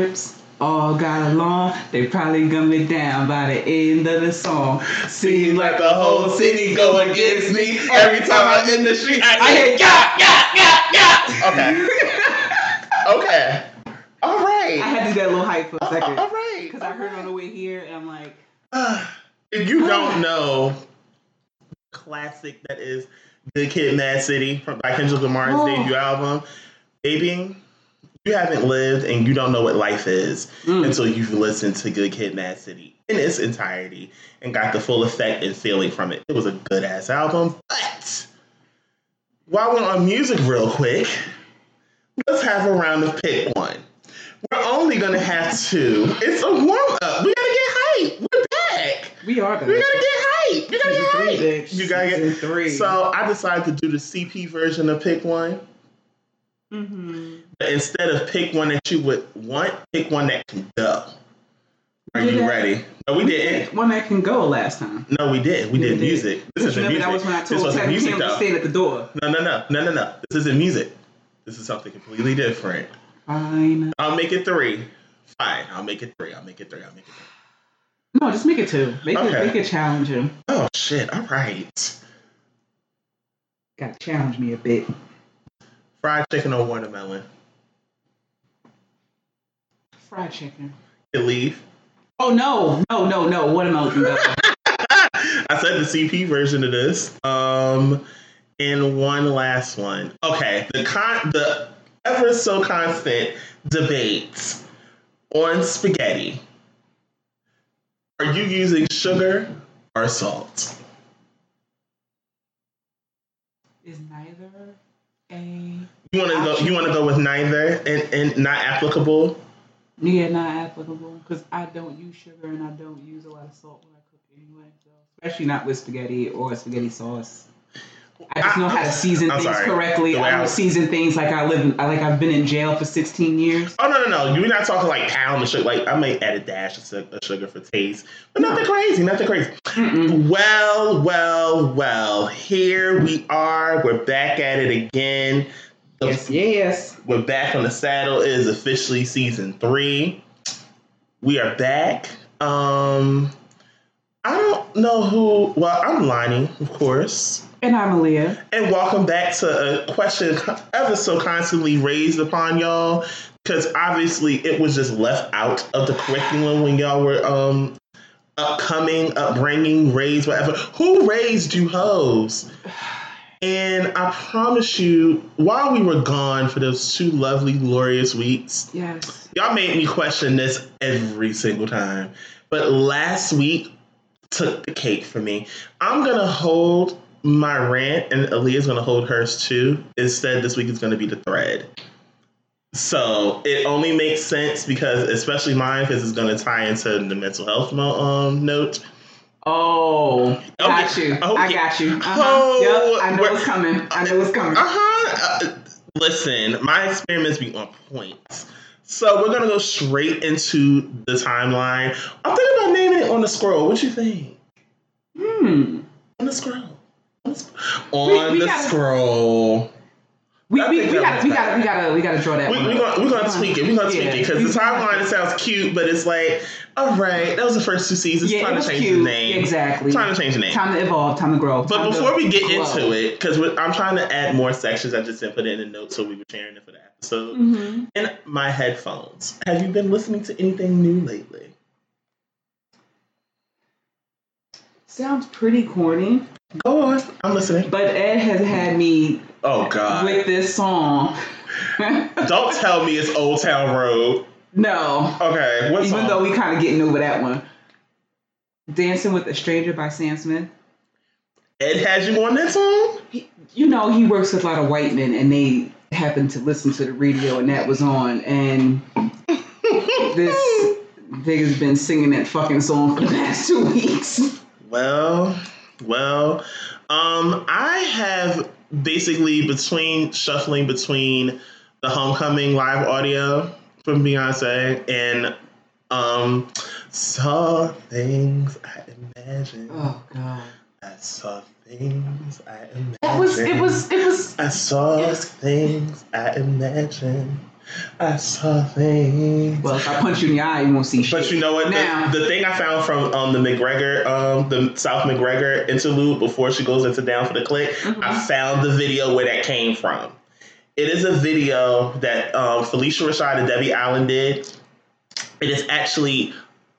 Crips all got along. They probably gonna be down by the end of the song. Seems like the whole city go against me every time I'm in the street. I hear yeah, yeah, yeah, yeah. Okay. okay. All right. I had to do that little hype for a uh, second All right. because I heard on the way here, and I'm like, if you don't know, classic that is Good Kid, Mad City from by Kendrick Lamar's Oh. debut album, baby. You haven't lived and you don't know what life is Mm. until you've listened to Good Kid, Mad City in its entirety and got the full effect and feeling from it. It was a good ass album, but while we're on music, real quick, let's have a round of pick one. We're only gonna have two. It's a warm up. We gotta get hype. We're back. we are We gonna. gotta get hype. You gotta Season get three, hype. bitch. You gotta Season get three. So I decided to do the CP version of pick one. Mm-hmm. But instead of pick one that you would want, pick one that can go. Are did you that. ready? No, we didn't. One that can go last time. No, we did. We Yeah, did did. music. This isn't music. that was when I this wasn't Tevin music to though. stand at the door. No, no, no, no, no, no. This isn't music. This is something completely different. Fine. I'll make it three. Fine. I'll make it three. I'll make it three. I'll make it three. No, just make it two. Make Okay. it make it challenging. Oh shit! All right. Got to challenge me a bit. Fried chicken or watermelon? Fried chicken. You leave. Oh no, no, no, no. Watermelon can go. I said the CP version of this. Um, and one last one. Okay, the con the ever so constant debate on spaghetti. Are you using sugar or salt? Is neither a You want to go? You want to go with neither and, and not applicable? yeah not applicable because I don't use sugar and I don't use a lot of salt when I cook anyway. So especially not with spaghetti or spaghetti sauce. I just know how to season I'm things sorry. correctly. I don't season things like I live. In, like I've been in jail for 16 years. Oh no no no! You're not talking like pound of sugar. Like I may add a dash of of sugar for taste, but nothing crazy. Nothing crazy. Mm-mm. Well, well, well. Here we are. We're back at it again. Yes, yes. We're back on the saddle. It is officially season three. We are back. Um, I don't know who. Well, I'm Lonnie, of course. And I'm Aaliyah. And welcome back to a question ever so constantly raised upon y'all. Because obviously it was just left out of the curriculum when y'all were um upcoming, upbringing, raised, whatever. Who raised you hoes? And I promise you, while we were gone for those two lovely, glorious weeks, Yes. y'all made me question this every single time. But last week took the cake for me. I'm gonna hold my rant, and Aaliyah's gonna hold hers too. Instead, this week is gonna be the thread. So it only makes sense because, especially mine, because it's gonna tie into the mental health mo- um, note. Oh, got Okay, you. I okay. got you. Uh-huh. Oh, yep, I know what's coming. I know what's coming. Uh huh. Uh, listen, my experiments be on point. So we're gonna go straight into the timeline. I'm thinking about naming it on the scroll. What you think? Hmm. On the scroll. On the, sc- on we the gotta- scroll. We, I we, we gotta we gotta we gotta we gotta draw that We, one. We're, gonna, we're gonna tweak it. We're gonna tweak Yeah. it because the timeline it sounds cute, but it's like, all right, that was the first two seasons. Yeah, trying it was to change cute. the name. Exactly. Trying to change the name. Time to evolve. Time to grow. But before we get grow. into it, because I'm trying to add more sections, I just didn't put it in the notes so we were sharing it for the episode. Mhm. In my headphones, have you been listening to anything new lately? Sounds pretty corny, Go on, I'm listening. but Ed has had me Oh God! with this song. Don't tell me it's Old Town Road. No, Okay, what even song? though we kind of getting over that one. Dancing with a Stranger by Sam Smith. Ed has you on that song? He, you know, he works with a lot of white men, and they happened to listen to the radio, and that was on. And this nigga's been singing that fucking song for the past two weeks. Well, well, um, I have basically between shuffling between the Homecoming live audio from Beyonce and um, saw things I imagined. Oh God, I saw things I imagined. that was it. Was it was I saw things I imagined. I saw things. Well, if I punch you in the eye, you won't see shit. But you know what? Now, the, the thing I found from um, the McGregor, um, the South McGregor interlude before she goes into Down for the Click, Mhm. I found the video where that came from. It is a video that um, Phylicia Rashad and Debbie Allen did. It is actually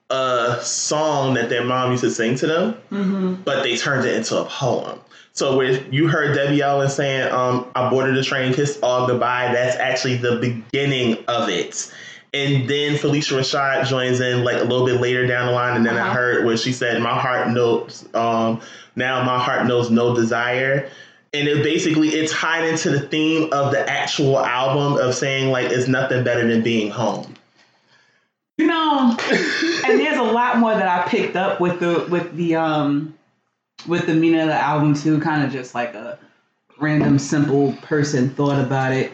a song that their mom used to sing to them, hmm but they turned it into a poem. So where you heard Debbie Allen saying, um, I boarded the train, kissed all goodbye, that's actually the beginning of it. And then Phylicia Rashad joins in like a little bit later down the line, and then I Uh-huh. heard where she said, My heart knows um now my heart knows no desire. And it basically it tied into the theme of the actual album of saying like it's nothing better than being home. you know, and there's a lot more that I picked up with the with the um with the meaning of the album too. Kind of just like a random simple person thought about it,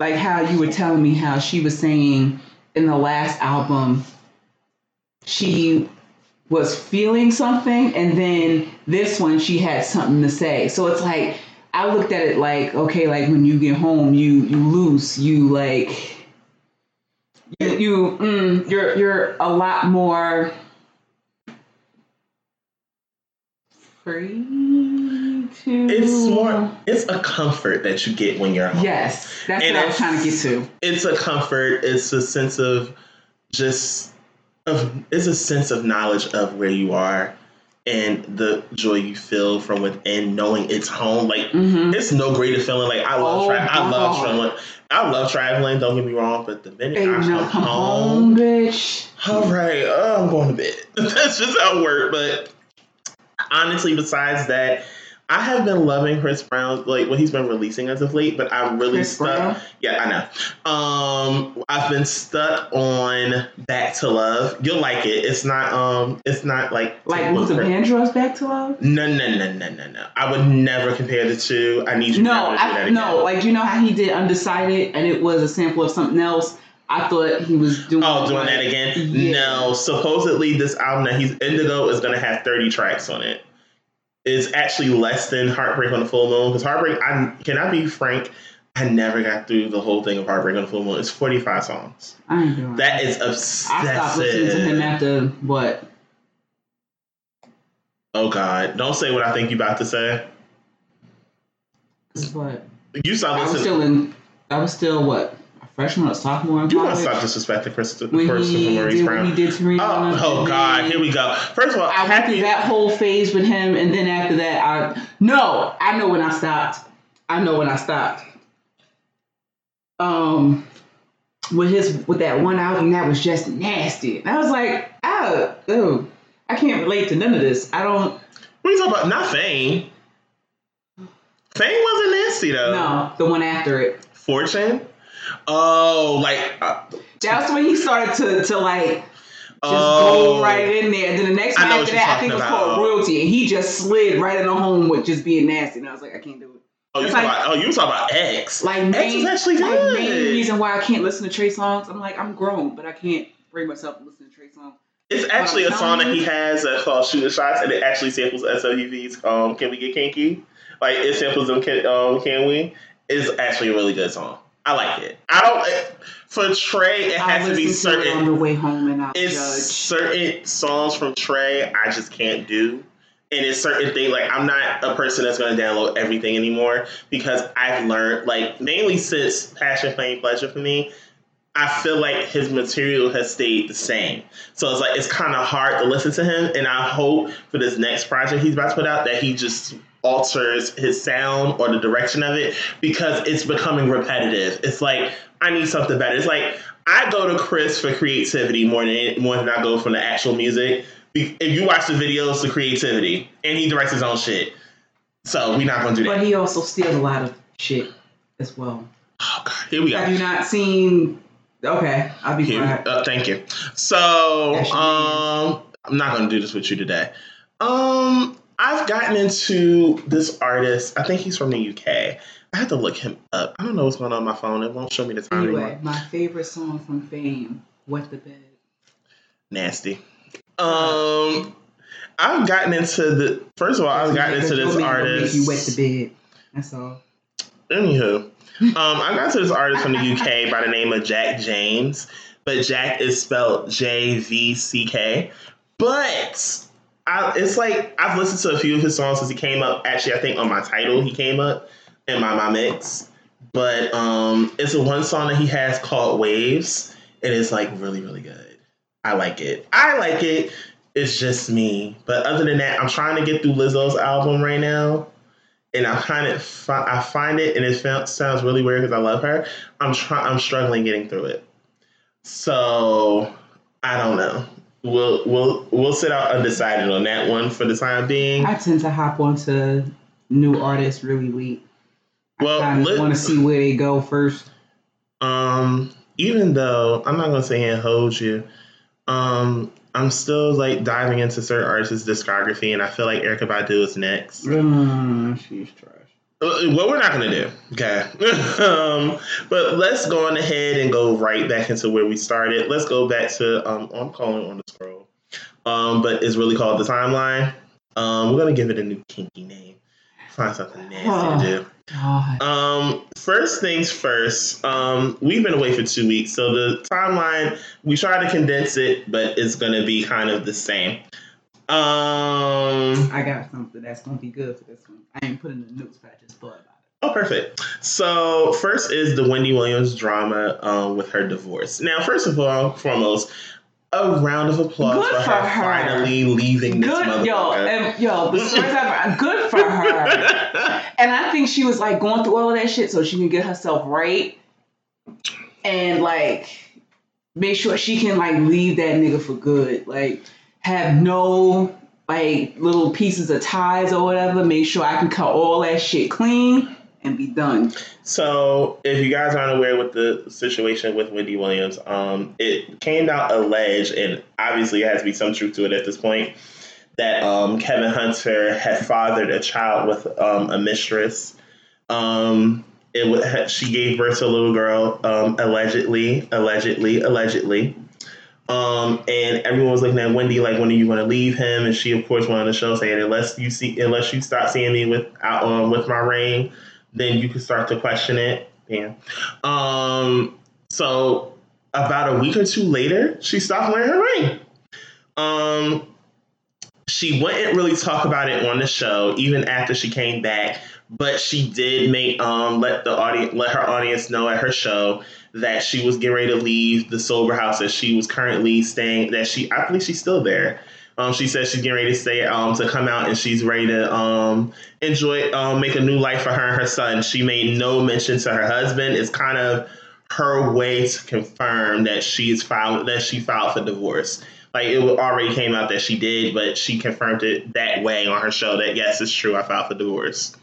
like how you were telling me how she was saying in the last album she was feeling something, and then this one she had something to say. So it's like I looked at it like okay, like when you get home, you you loose, you like you, you mm, you're you're a lot more free to It's more it's a comfort that you get when you're home. yes that's And what i was trying to get to it's a comfort. It's a sense of just of it's a sense of knowledge of where you are and the joy you feel from within knowing it's home. Like mm-hmm. it's no greater feeling. Like I love Oh, tra- I love traveling. I love traveling. Don't get me wrong, but the minute Baby, I come, come home, home, bitch. all right, uh, I'm going to bed. That's just how it works. But honestly, besides that, I have been loving Chris Brown, like what he's been releasing as of late. But I'm really Chris stuck. Brown? Yeah, I know. Um, I've been stuck on Back to Love. You'll like it. It's not. Um, it's not like Like Luther Vandross back to love? No, no, no, no, no, no. I would never compare the two. I need you No, to do that I no, like you know how he did Undecided and it was a sample of something else. I thought he was doing Oh, doing like- that again? Yeah. No. Supposedly, this album that he's Indigo is going to have 30 tracks on it. It's actually less than Heartbreak on the Full Moon because Heartbreak. I can I be frank? I never got through the whole thing of Heartbreak on the Full Moon. It's 45 songs. I ain't doing That is I stopped listening to him after what? Oh God! Don't say what I think you about to say. What? You stop I was still in. I was still what? Freshman or sophomore you want to stop disrespecting Christopher, when Christopher he Maurice did Brown? he did to me. Oh, oh God! Here we go. First of all, I went through happy. that whole phase with him, and then after that, I no, I know when I stopped. I know when I stopped. Um, with his with that one album that was just nasty, and I was like, oh, oh, I can't relate to none of this. I don't. What are you talking about? Not Fame. Fame wasn't nasty though. No, the one after it. Fortune. Oh, like uh, That was when he started to to like just oh, go right in there. And then the next one after that, I think it was talking called. Royalty, and he just slid right in the home with just being nasty. And I was like, I can't do it. Oh, you like- about? Oh, you talking about X? Like X main, is actually like main reason why I can't listen to Trey Songz. I'm like, I'm grown, but I can't bring myself to listen to Trey Songz. It's actually a song that he has uh, called "Shooting Shots," and it actually samples SWV's um, "Can We Get Kinky?" Like it samples them. Can, um, can we? It's actually a really good song. I like it. I don't. For Trey, it has to be to on certain. the way home, and I'll It's judge. certain songs from Trey I just can't do. And it's certain things like I'm not a person that's gonna download everything anymore because I've learned like mainly since Passion Pain and Pleasure for me, I feel like his material has stayed the same. So it's like it's kind of hard to listen to him. And I hope for this next project he's about to put out that he just alters his sound or the direction of it because it's becoming repetitive. It's like I need something better. It's like I go to Chris for creativity more than more than I go from the actual music. If you watch the videos, the creativity, and he directs his own shit. So we're not gonna do that. But he also steals a lot of shit as well. Oh God, here we go. Have you not seen? Okay, I'll be Here, quiet. uh, thank you. So, um, I'm not going to do this with you today. Um, I've gotten into this artist. I think he's from the UK. I had to look him up. I don't know what's going on on my phone. It won't show me the time Anyway, anymore. my favorite song from Fame, "Wet the Bed." Nasty. Um, I've gotten into the. First of all, I've gotten into this artist. You wet the bed. That's all. Anywho, um, I got to this artist from the UK by the name of Jack James, but Jack is spelled J V C K. But I, it's like I've listened to a few of his songs since he came up. Actually, I think on my Tidal he came up in my my mix. But um, it's a one song that he has called Waves. It is like really really good. I like it. I like it. It's just me. But other than that, I'm trying to get through Lizzo's album right now and I kind of I find it, and it sounds really weird because I love her. I'm trying. I'm struggling getting through it. So I don't know. We'll we'll we'll sit out undecided on that one for the time being. I tend to hop onto new artists really late. Well, I want to see where they go first. Um, even though I'm not gonna say and hold you, um, I'm still like diving into certain artists' discography, and I feel like Erykah Badu is next. Mm, she's trash. Uh, what we're not gonna do, okay? um, but let's go on ahead and go right back into where we started. Let's go back to um, I'm calling on um, but it's really called the timeline. Um, we're gonna give it a new kinky name. Find something nasty oh. to do. God. Um, first things first. Um, we've been away for two weeks, so the timeline we try to condense it, but it's gonna be kind of the same. Um, I got something that's gonna be good for this one. I ain't putting the notes, but I just thought about it. Oh, perfect. So first is the Wendy Williams drama um, with her divorce. Now, first of all, foremost, a round of applause good for, her, her, finally leaving this good, yo, and, yo, the stories ever uh, good for her. and I think she was like going through all of that shit so she can get herself right and like make sure she can like leave that nigga for good. Like have no like little pieces of ties or whatever. Make sure I can cut all that shit clean and be done. So, if you guys aren't aware with the situation with Wendy Williams, um, it came out alleged, and obviously it has to be some truth to it at this point, that um, Kevin Hunter had fathered a child with um, a mistress. Um, it she gave birth to a little girl, um, allegedly, allegedly, allegedly. Um, and everyone was looking at Wendy like, when are you going to leave him? And she, of course, went on the show saying, unless you see, unless you stop seeing me with, um, with my ring, then you can start to question it. Yeah. Um, so about a week or two later, she stopped wearing her ring. Um, she wouldn't really talk about it on the show, even after she came back. But she did make um let the audience let her audience know at her show that she was getting ready to leave the sober house that she was currently staying. That she I believe she's still there. Um, she says she's getting ready to stay um, to come out and she's ready to um, enjoy um, make a new life for her and her son. She made no mention to her husband. It's kind of her way to confirm that she's filed that she filed for divorce. Like it already came out that she did, but she confirmed it that way on her show that yes, it's true. I filed for divorce.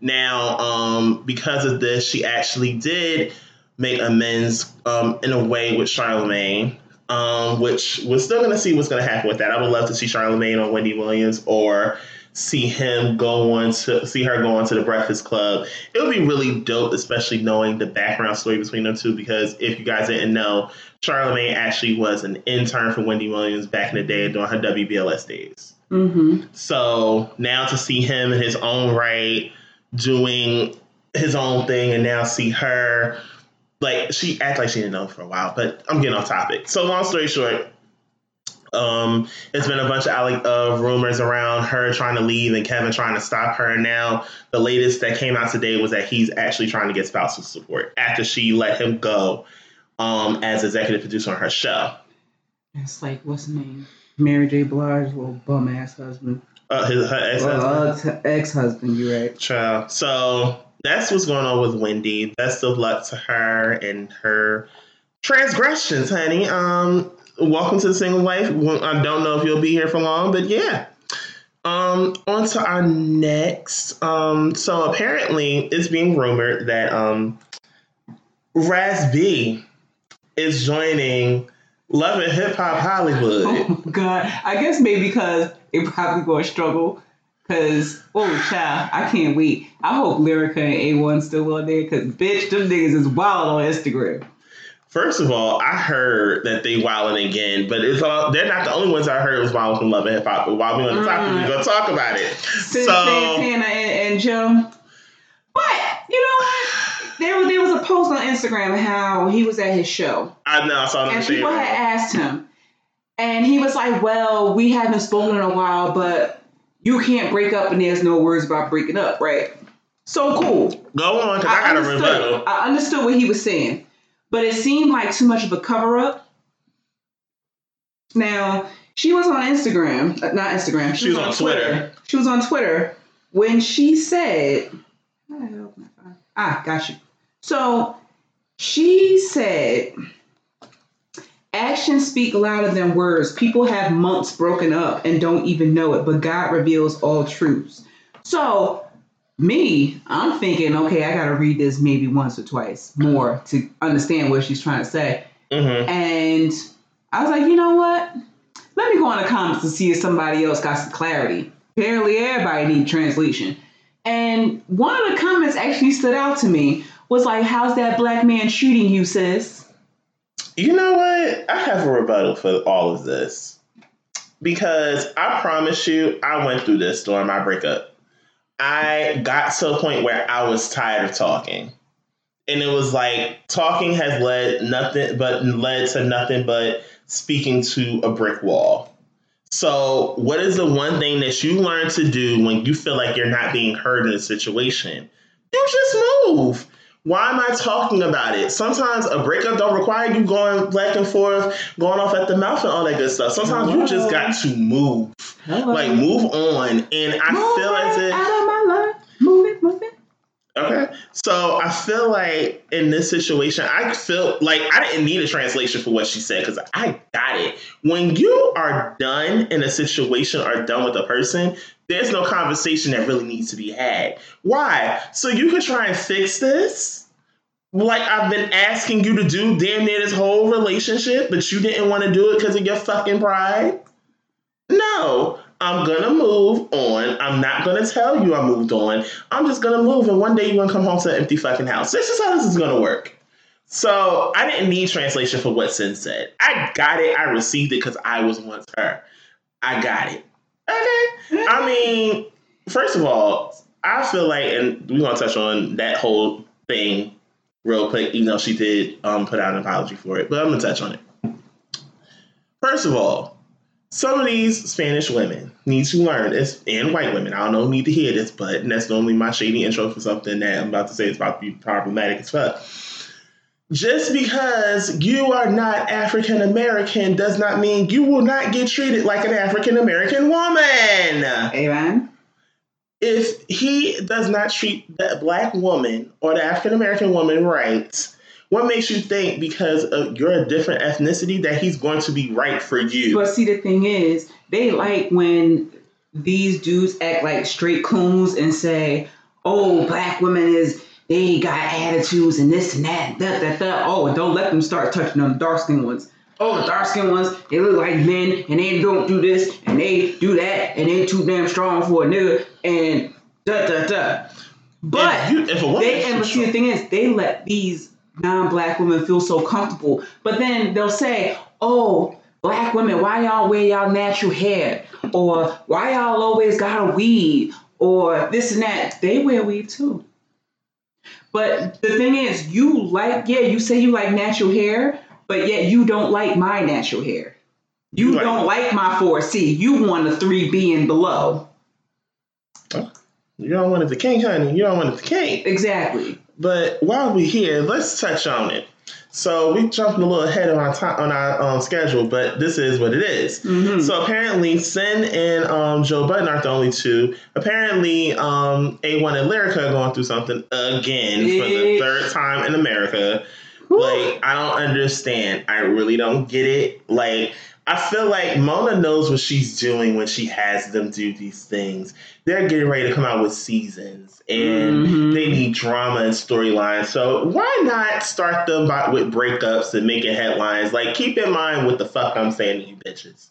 Now, um, because of this, she actually did make amends um, in a way with Charlemagne um, which we're still going to see what's going to happen with that. I would love to see Charlemagne on Wendy Williams or see him go on to see her go on to the Breakfast Club. It would be really dope, especially knowing the background story between them two. Because if you guys didn't know, Charlemagne actually was an intern for Wendy Williams back in the day during her WBLS days. Mm-hmm. So now to see him in his own right doing his own thing, and now see her like she act like she didn't know for a while, but I'm getting off topic. So long story short, um, it's been a bunch of uh, rumors around her trying to leave and Kevin trying to stop her. Now the latest that came out today was that he's actually trying to get spousal support after she let him go um, as executive producer on her show. It's like what's the name? Mary J. Blige, little bum ass husband. Uh, his her ex husband. Uh, ex husband, you're right. Child. So that's what's going on with Wendy. Best of luck to her and her transgressions, honey. Um, welcome to the single life. I don't know if you'll be here for long, but yeah. Um, on to our next. Um, so apparently it's being rumored that um Raz B is joining Love and Hip Hop Hollywood. Oh God. I guess maybe because it probably gonna struggle Cause oh child, I can't wait. I hope Lyrica and A1 still on there. Cause bitch, them niggas is wild on Instagram. First of all, I heard that they wilding again, but it's all they're not the only ones I heard was wild from Love and Hip Hop. But while we on the topic, we're mm. gonna talk about it. so Santana and, and Joe. But You know what? There, was there was a post on Instagram how he was at his show. I know. I saw and people had asked him, and he was like, "Well, we haven't spoken in a while, but you can't break up, and there's no words about breaking up, right?" So cool. Go on, because I, got a rebuttal. I understood what he was saying, but it seemed like too much of a cover up. Now she was on Instagram, uh, not Instagram. She was on Twitter. She was on Twitter when she said, "How the hell can "Ah, got you." So she said, "Actions speak louder than words. People have months broken up and don't even know it, but God reveals all truths." So me, I'm thinking, okay, I gotta read this maybe once or twice more to understand what she's trying to say. Mm-hmm. And I was like, you know what? Let me go in the comments to see if somebody else got some clarity. Apparently, everybody need translation. And one of the comments actually stood out to me was like, "How's that black man treating you, sis?" You know what? I have a rebuttal for all of this. Because I promise you, I went through this during my breakup. I got to a point where I was tired of talking. And it was like talking has led nothing but led to nothing but speaking to a brick wall. So, what is the one thing that you learn to do when you feel like you're not being heard in a situation? You just move. Why am I talking about it? Sometimes a breakup don't require you going back and forth, going off at the mouth and all that good stuff. Sometimes you just got to move. Hello. Like move on. And I Move feel as if out of my life. Move it, move it. Okay. So I feel like in this situation, I feel like I didn't need a translation for what she said because I got it. When you are done in a situation or done with a person, there's no conversation that really needs to be had. Why? So you can try and fix this. Like I've been asking you to do damn near this whole relationship, but you didn't want to do it because of your fucking pride. No, I'm gonna move on. I'm not gonna tell you I moved on. I'm just gonna move, and one day you're gonna come home to an empty fucking house. This is how this is gonna work. So I didn't need translation for what Cyn said. I got it. I received it because I was once her. I got it. Okay. I mean, first of all, I feel like, and we're gonna touch on that whole thing real quick, even though she did um, put out an apology for it, but I'm gonna touch on it. First of all, some of these Spanish women need to learn this, and white women. I don't know need to hear this, but that's normally my shady intro for something that I'm about to say is about to be problematic as fuck. Just because you are not African American does not mean you will not get treated like an African American woman. Amen. If he does not treat the black woman or the African American woman right, what makes you think because of you're a different ethnicity that he's going to be right for you? But see, the thing is, they like when these dudes act like straight coons and say, "Oh, black women is they got attitudes and this and that, that, that, that." Oh, don't let them start touching on the dark skinned ones. Oh, the dark skinned ones, they look like men and they don't do this and they do that and they too damn strong for a nigga and da da da. But If you- if they and but see the thing is, they let these non-black women feel so comfortable. But then they'll say, "Oh, black women, why y'all wear y'all natural hair? Or why y'all always got a weave? Or this and that." They wear weave too. But the thing is, you like, yeah, you say you like natural hair, but yet you don't like my natural hair. You You like- don't like my 4C. You want a 3B and below. Oh, you don't want it the king, honey. You don't want it the king. Exactly. But while we're here, let's touch on it. So we jumped a little ahead of our time on our um, schedule, but this is what it is. Mhm. So apparently, Cyn and um, Joe Budden aren't the only two. Apparently, um, A1 and Lyrica are going through something again for the third time in America. Like, I don't understand. I really don't get it. Like, I feel like Mona knows what she's doing when she has them do these things. They're getting ready to come out with seasons, and Mhm. they need drama and storylines. So why not start them by, with breakups and making headlines? Like, keep in mind what the fuck I'm saying to you bitches.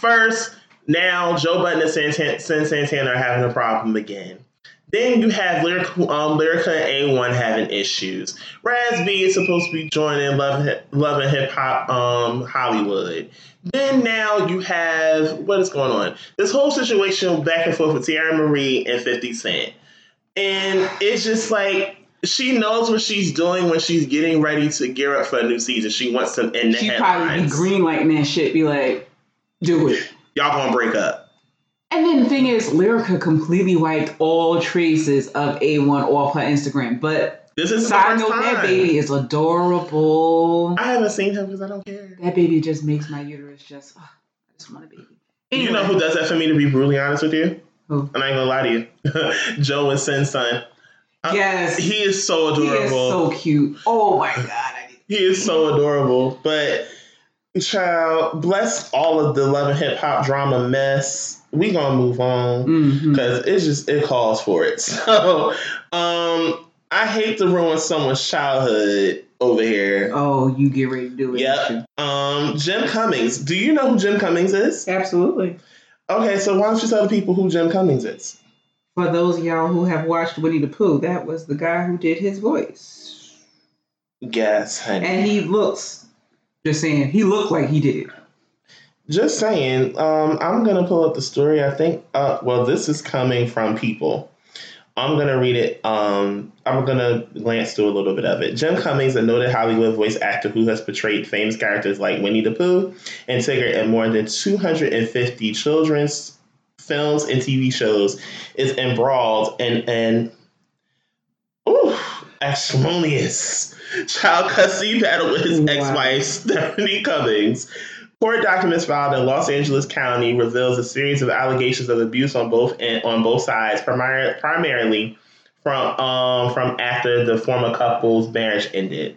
First, now Joe Budden and Santana, Cyn Santana are having a problem again. Then you have Lyrica, um, Lyrica and A1 having issues. Raz B is supposed to be joining Love, Love and Hip Hop um, Hollywood. Then now you have what is going on? This whole situation back and forth with Teairra Mari and 50 Cent. and it's just like she knows what she's doing when she's getting ready to gear up for a new season. She wants to end the She headlines. probably be green lighting that shit. Be like, do it. Y'all gonna break up. And then the thing is, Lyrica completely wiped all traces of A1 off her Instagram. But This is side first note, that baby is adorable. I haven't seen him because I don't care. That baby just makes my uterus just, oh, I just want a baby. You know who does that for me? To be brutally honest with you, Who? I'm not gonna lie to you. Joe and Cyn's son. Uh, Yes. he is so He adorable. is so cute. Oh my god. I need- He is so adorable. But child, bless all of the love and hip hop drama mess. We gonna move on because it's just it calls for it. So, um, I hate to ruin someone's childhood over here. Oh, you get ready to do it. Yep. Um, Jim Cummings. Do you know who Jim Cummings is? Absolutely. Okay, so why don't you tell the people who Jim Cummings is? For those of y'all who have watched Winnie the Pooh, that was the guy who did his voice. Yes, honey. And he looks, just saying, he looked like he did. Just saying, um, I'm gonna pull up the story. I think, uh, well, this is coming from people. I'm gonna read it. Um, I'm gonna glance through a little bit of it. Jim Cummings, a noted Hollywood voice actor who has portrayed famous characters like Winnie the Pooh and Tigger in more than 250 children's films and TV shows, is embroiled in an ooh, acrimonious child custody battle with his Wow. ex-wife Stephanie Cummings. Court documents filed in Los Angeles County reveals a series of allegations of abuse on both and on both sides, primar- primarily from um, from after the former couple's marriage ended.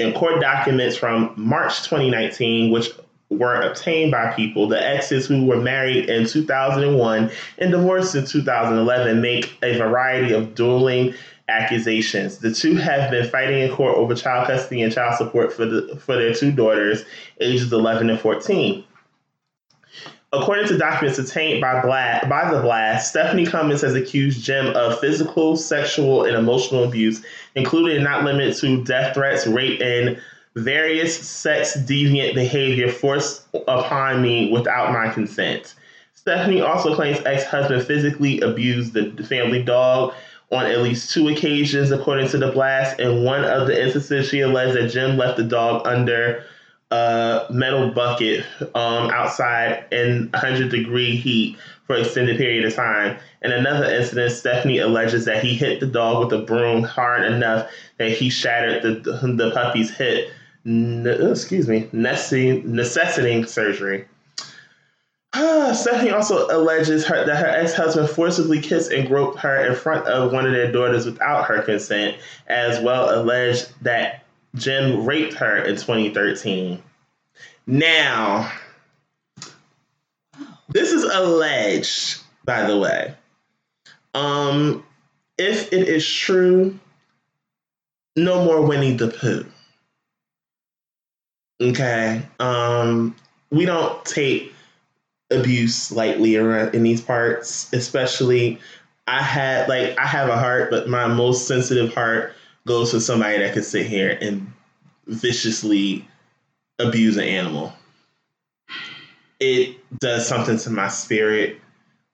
In court documents from March 2019, which were obtained by people, the exes who were married in 2001 and divorced in 2011 make a variety of dueling accusations. The two have been fighting in court over child custody and child support for the for their two daughters, ages 11 and 14. According to documents obtained by Bla- by the Blast, Stephanie Cummings has accused Jim of physical, sexual, and emotional abuse, including not limited to death threats, rape, and various sex deviant behavior forced upon me without my consent. Stephanie also claims ex-husband physically abused the family dog on at least two occasions, according to the blast. In one of the instances, she alleged that Jim left the dog under a metal bucket um, outside in 100 degree heat for extended period of time. In another incident, Stephanie alleges that he hit the dog with a broom hard enough that he shattered the, the puppy's hip, n- excuse me, necessitating surgery. Stephanie also alleges her, that her ex-husband forcibly kissed and groped her in front of one of their daughters without her consent, as well alleged that Jim raped her in 2013. Now, this is alleged, by the way. Um, if it is true, no more Winnie the Pooh. Okay. Um, we don't take abuse lightly around in these parts, especially I had like I have a heart, but my most sensitive heart goes to somebody that could sit here and viciously abuse an animal. It does something to my spirit.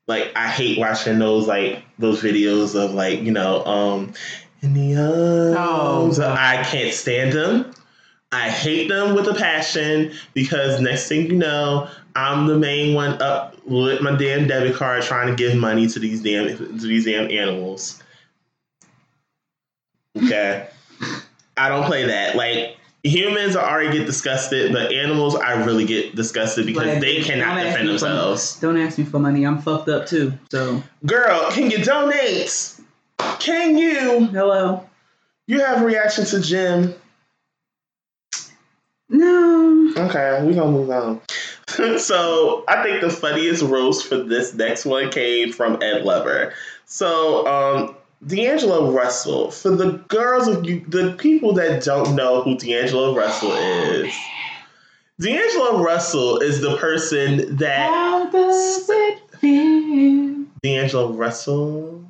Like I hate watching those like those videos of like, you know, um in the arms. God. I can't stand them. I hate them with a passion because next thing you know, I'm the main one up with my damn debit card trying to give money to these damn to these damn animals. Okay. I don't play that. Like humans I already get disgusted, but animals I really get disgusted because Like, they cannot defend me for- themselves. Don't ask me for money. I'm fucked up too. So Girl, can you donate? Can you? hello. You have a reaction to Jim. No. Okay, we're gonna move on. so I think the funniest roast for this next one came from Ed Lover. So um D'Angelo Russell, for the girls of you the people that don't know who D'Angelo Russell is, D'Angelo Russell is the person that How does it feel? D'Angelo Russell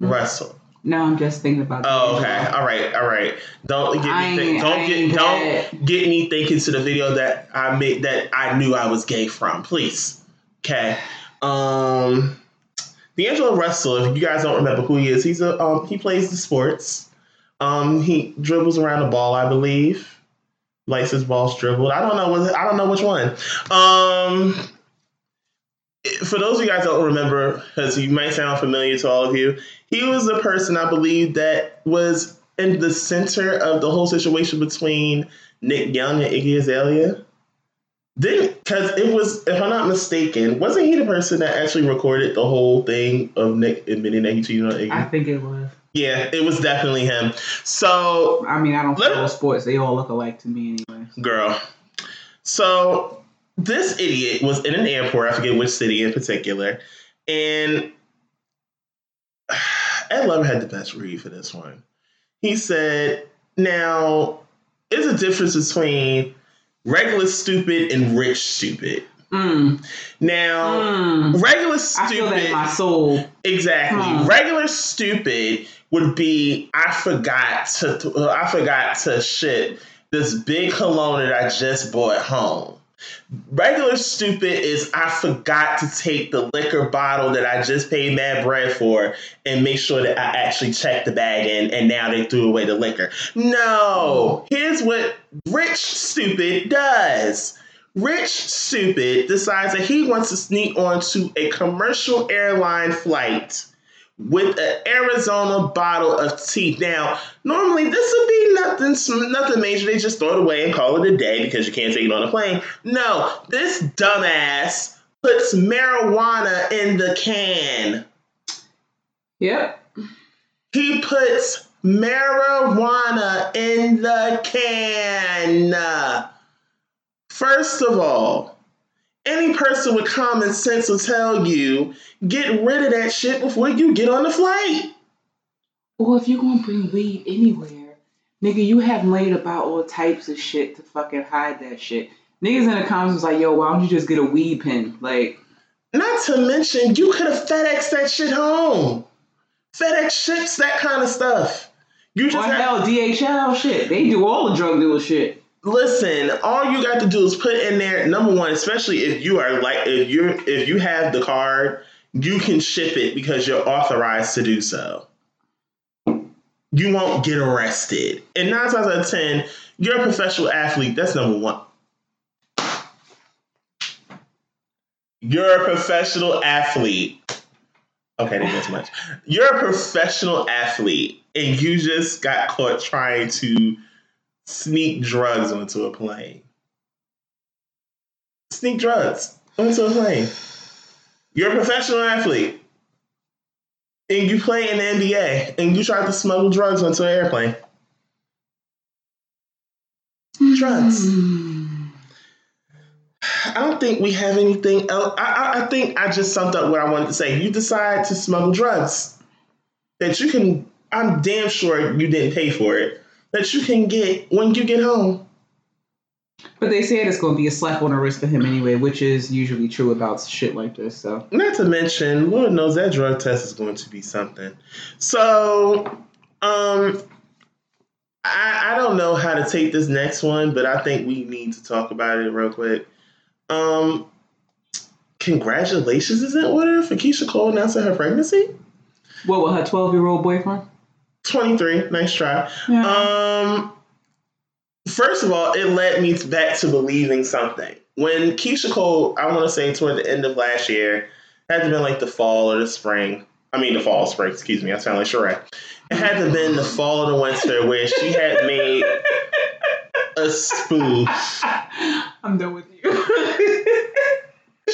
Hmm. Russell. No, I'm just thinking about. Oh, okay. All right. All right. Don't get I me. Think, don't get. Don't get me thinking to the video that I made that I knew I was gay from. Please. Okay. Um. D'Angelo Russell, if you guys don't remember who he is, he's a um, he plays the sports. Um, he dribbles around the ball, I believe. Likes his balls dribbled. I don't know. What, I don't know which one. Um, for those of you guys don't remember, because you might sound familiar to all of you, he was the person I believe that was in the center of the whole situation between Nick Young and Iggy Azalea. Didn't because it was, if I'm not mistaken, wasn't he the person that actually recorded the whole thing of Nick admitting that he cheated on Iggy? I think it was. Yeah, it was definitely him. So, I mean, I don't follow sports. They all look alike to me, anyway. girl. So this idiot was in an airport. I forget which city in particular, and Ed Lover had the best read for this one. He said, "Now, there's a difference between regular stupid and rich stupid. Mm. Now, Mm. regular I feel that in stupid, my soul. exactly. Hmm. Regular stupid would be I forgot to I forgot to ship this big cologne that I just bought home. Regular stupid is I forgot to take the liquor bottle that I just paid mad bread for and make sure that I actually checked the bag in and now they threw away the liquor. No, here's what rich stupid does. Rich stupid decides that he wants to sneak onto a commercial airline flight with an Arizona bottle of tea. Now, normally this would be nothing, nothing major. They just throw it away and call it a day because you can't take it on a plane. No, this dumbass puts marijuana in the can. Yep. He puts marijuana in the can. First of all, any person with common sense will tell you get rid of that shit before you get on the flight. Well, if you're gonna bring weed anywhere, nigga, you have made about all types of shit to fucking hide that shit. Niggas in the comments was like, yo, why don't you just get a weed pen? Like, Not to mention, you could have FedEx that shit home. FedEx ships that kind of stuff. You or just have, hell, DHL shit. They do all the drug dealer shit. Listen. All you got to do is put in there. Number one, especially if you are like if you're if you have the card, you can ship it because you're authorized to do so. You won't get arrested. And nine times out of ten, you're a professional athlete. That's number one. You're a professional athlete. Okay, that gets much. You're a professional athlete, and you just got caught trying to sneak drugs onto a plane. Sneak drugs onto a plane. You're a professional athlete, and you play in the NBA, and you tried to smuggle drugs onto an airplane. Drugs. I don't think we have anything else. I, I, I think I just summed up what I wanted to say. You decide to smuggle drugs that you can, I'm damn sure you didn't pay for it, that you can get when you get home. But they said it's gonna be a slap on the wrist for him anyway, which is usually true about shit like this. So Not to mention, Lord knows that drug test is going to be something. So, um, I, I don't know how to take this next one, but I think we need to talk about it real quick. Um, congratulations is in order for Keyshia Cole announcing her pregnancy. what with her twelve year old boyfriend? 23, nice try. Yeah. Um, first of all, it led me back to believing something. When Keyshia Cole, I want to say toward the end of last year, had to been like the fall or the spring. I mean, the fall, spring. Excuse me, I sound like Shrek. It had to have been the fall or the winter where she had made a spoof. I'm done with you.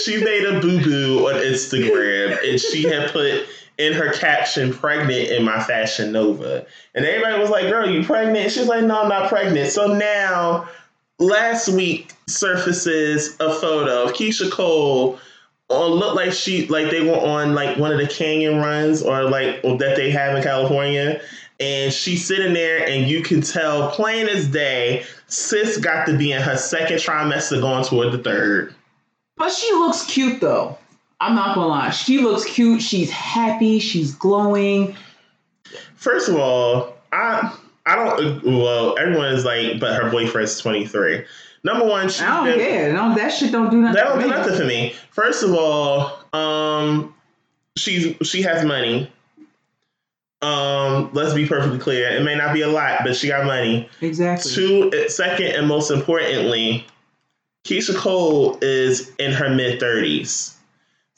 She made a boo boo on Instagram, and she had put in her caption "pregnant in my Fashion Nova," and everybody was like, "Girl, you pregnant?" She's like, "No, I'm not pregnant." So now, last week surfaces a photo of Keyshia Cole. On looked like she like they were on like one of the canyon runs or like that they have in California, and she's sitting there, and you can tell plain as day, sis got to be in her second trimester, going toward the third. But she looks cute though. I'm not gonna lie. She looks cute. She's happy. She's glowing. First of all, I I don't. Well, everyone is like, but her boyfriend's twenty three. Number one, she's I don't been, care. No, that shit don't do nothing. that don't for do me. nothing for me. First of all, um, she's she has money. Um, let's be perfectly clear. It may not be a lot, but she got money. Exactly. Two, second, and most importantly, Keyshia Cole is in her mid thirties.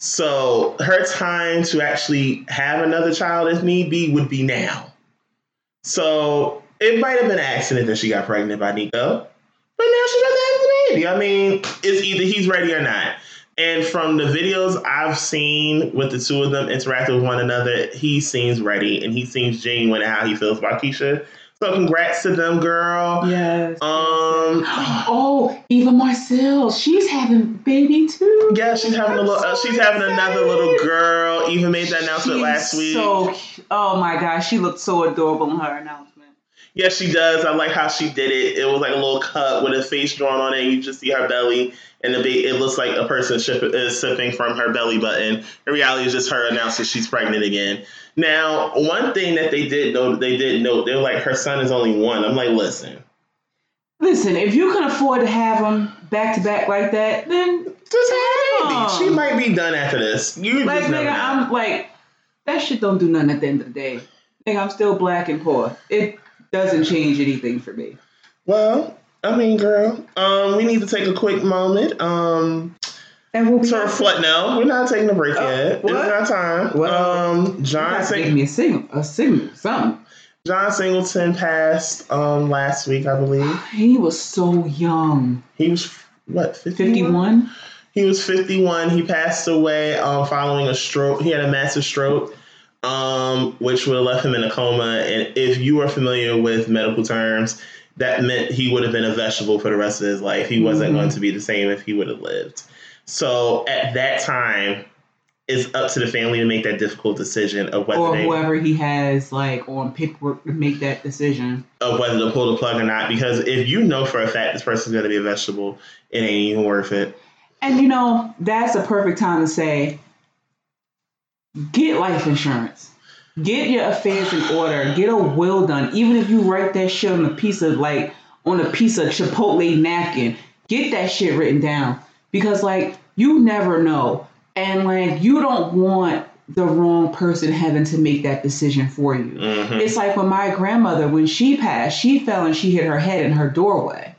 So her time to actually have another child, if need be, would be now. So it might have been an accident that she got pregnant by Nico, but now about to have the baby. I mean, it's either he's ready or not. And from the videos I've seen with the two of them interacting with one another, he seems ready and he seems genuine in how he feels about Keyshia. So congrats to them, girl. Yes. Um. Oh, Eva Marcille, she's having baby too. Yeah, she's having a little. Uh, she's having another little girl. Eva made that announcement She's last week. So, oh my gosh, she looked so adorable in her announcement. Yeah, she does. I like how she did it. It was like a little cut with a face drawn on it. You just see her belly, and the ba- it looks like a person ship- is sipping from her belly button. In reality, it's just her announcing she's pregnant again. Now, one thing that they did note, they did note, they were like, her son is only one. I'm like, listen, Listen, if you can afford to have them back to back like that, then just have a baby. Aw. She might be done after this. You like nigga, know. I'm like that shit don't do nothing at the end of the day. Nigga, I'm still black and poor. It doesn't change anything for me. Well, I mean, girl, um, we need to take a quick moment. Um, And we'll be to reflect. No, we're not taking a break Oh, yet. what? It's not time. Well, um, John gotta give me a signal, a signal, something. John Singleton passed um last week, I believe. He was so young. He was what 51? 51? He was 51. He passed away um, following a stroke. He had a massive stroke, um, which would have left him in a coma. And if you are familiar with medical terms, that meant he would have been a vegetable for the rest of his life. He wasn't Mhm. going to be the same if he would have lived. So at that time, it's up to the family to make that difficult decision of whether Or they whoever he has like on paperwork to make that decision. of whether to pull the plug or not. Because if you know for a fact this person's going to be a vegetable, it ain't even worth it. And you know, that's a perfect time to say, get life insurance. Get your affairs in order. Get a will done. Even if you write that shit on a piece of like on a piece of Chipotle napkin, get that shit written down. Because like you never know. And like you don't want the wrong person having to make that decision for you. Mhm. It's like when my grandmother, when she passed, she fell and she hit her head in her doorway.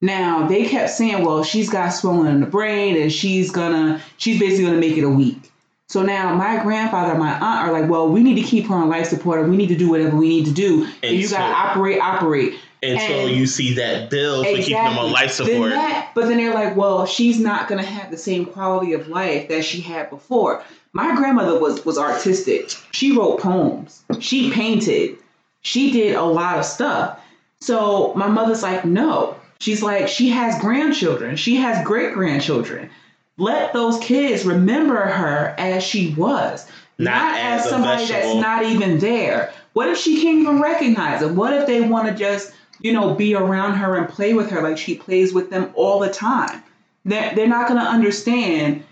Now they kept saying, well, she's got swelling in the brain and she's gonna, she's basically gonna make it a week. So now my grandfather and my aunt are like, well, we need to keep her on life support and we need to do whatever we need to do. And you Until- gotta operate, operate. Until and- you see that bill for keeping them on life Then support. that- but then they're like, well, she's not gonna have the same quality of life that she had before. My grandmother was was artistic. She wrote poems. She painted. She did a lot of stuff. So my mother's like, no. She's like, she has grandchildren. She has great grandchildren. Let those kids remember her as she was, Not not, as as, somebody that's not even there. What if she can't even recognize it? What if they want to just, you know, be around her and play with her like she plays with them all the time? They're, they're not going to understand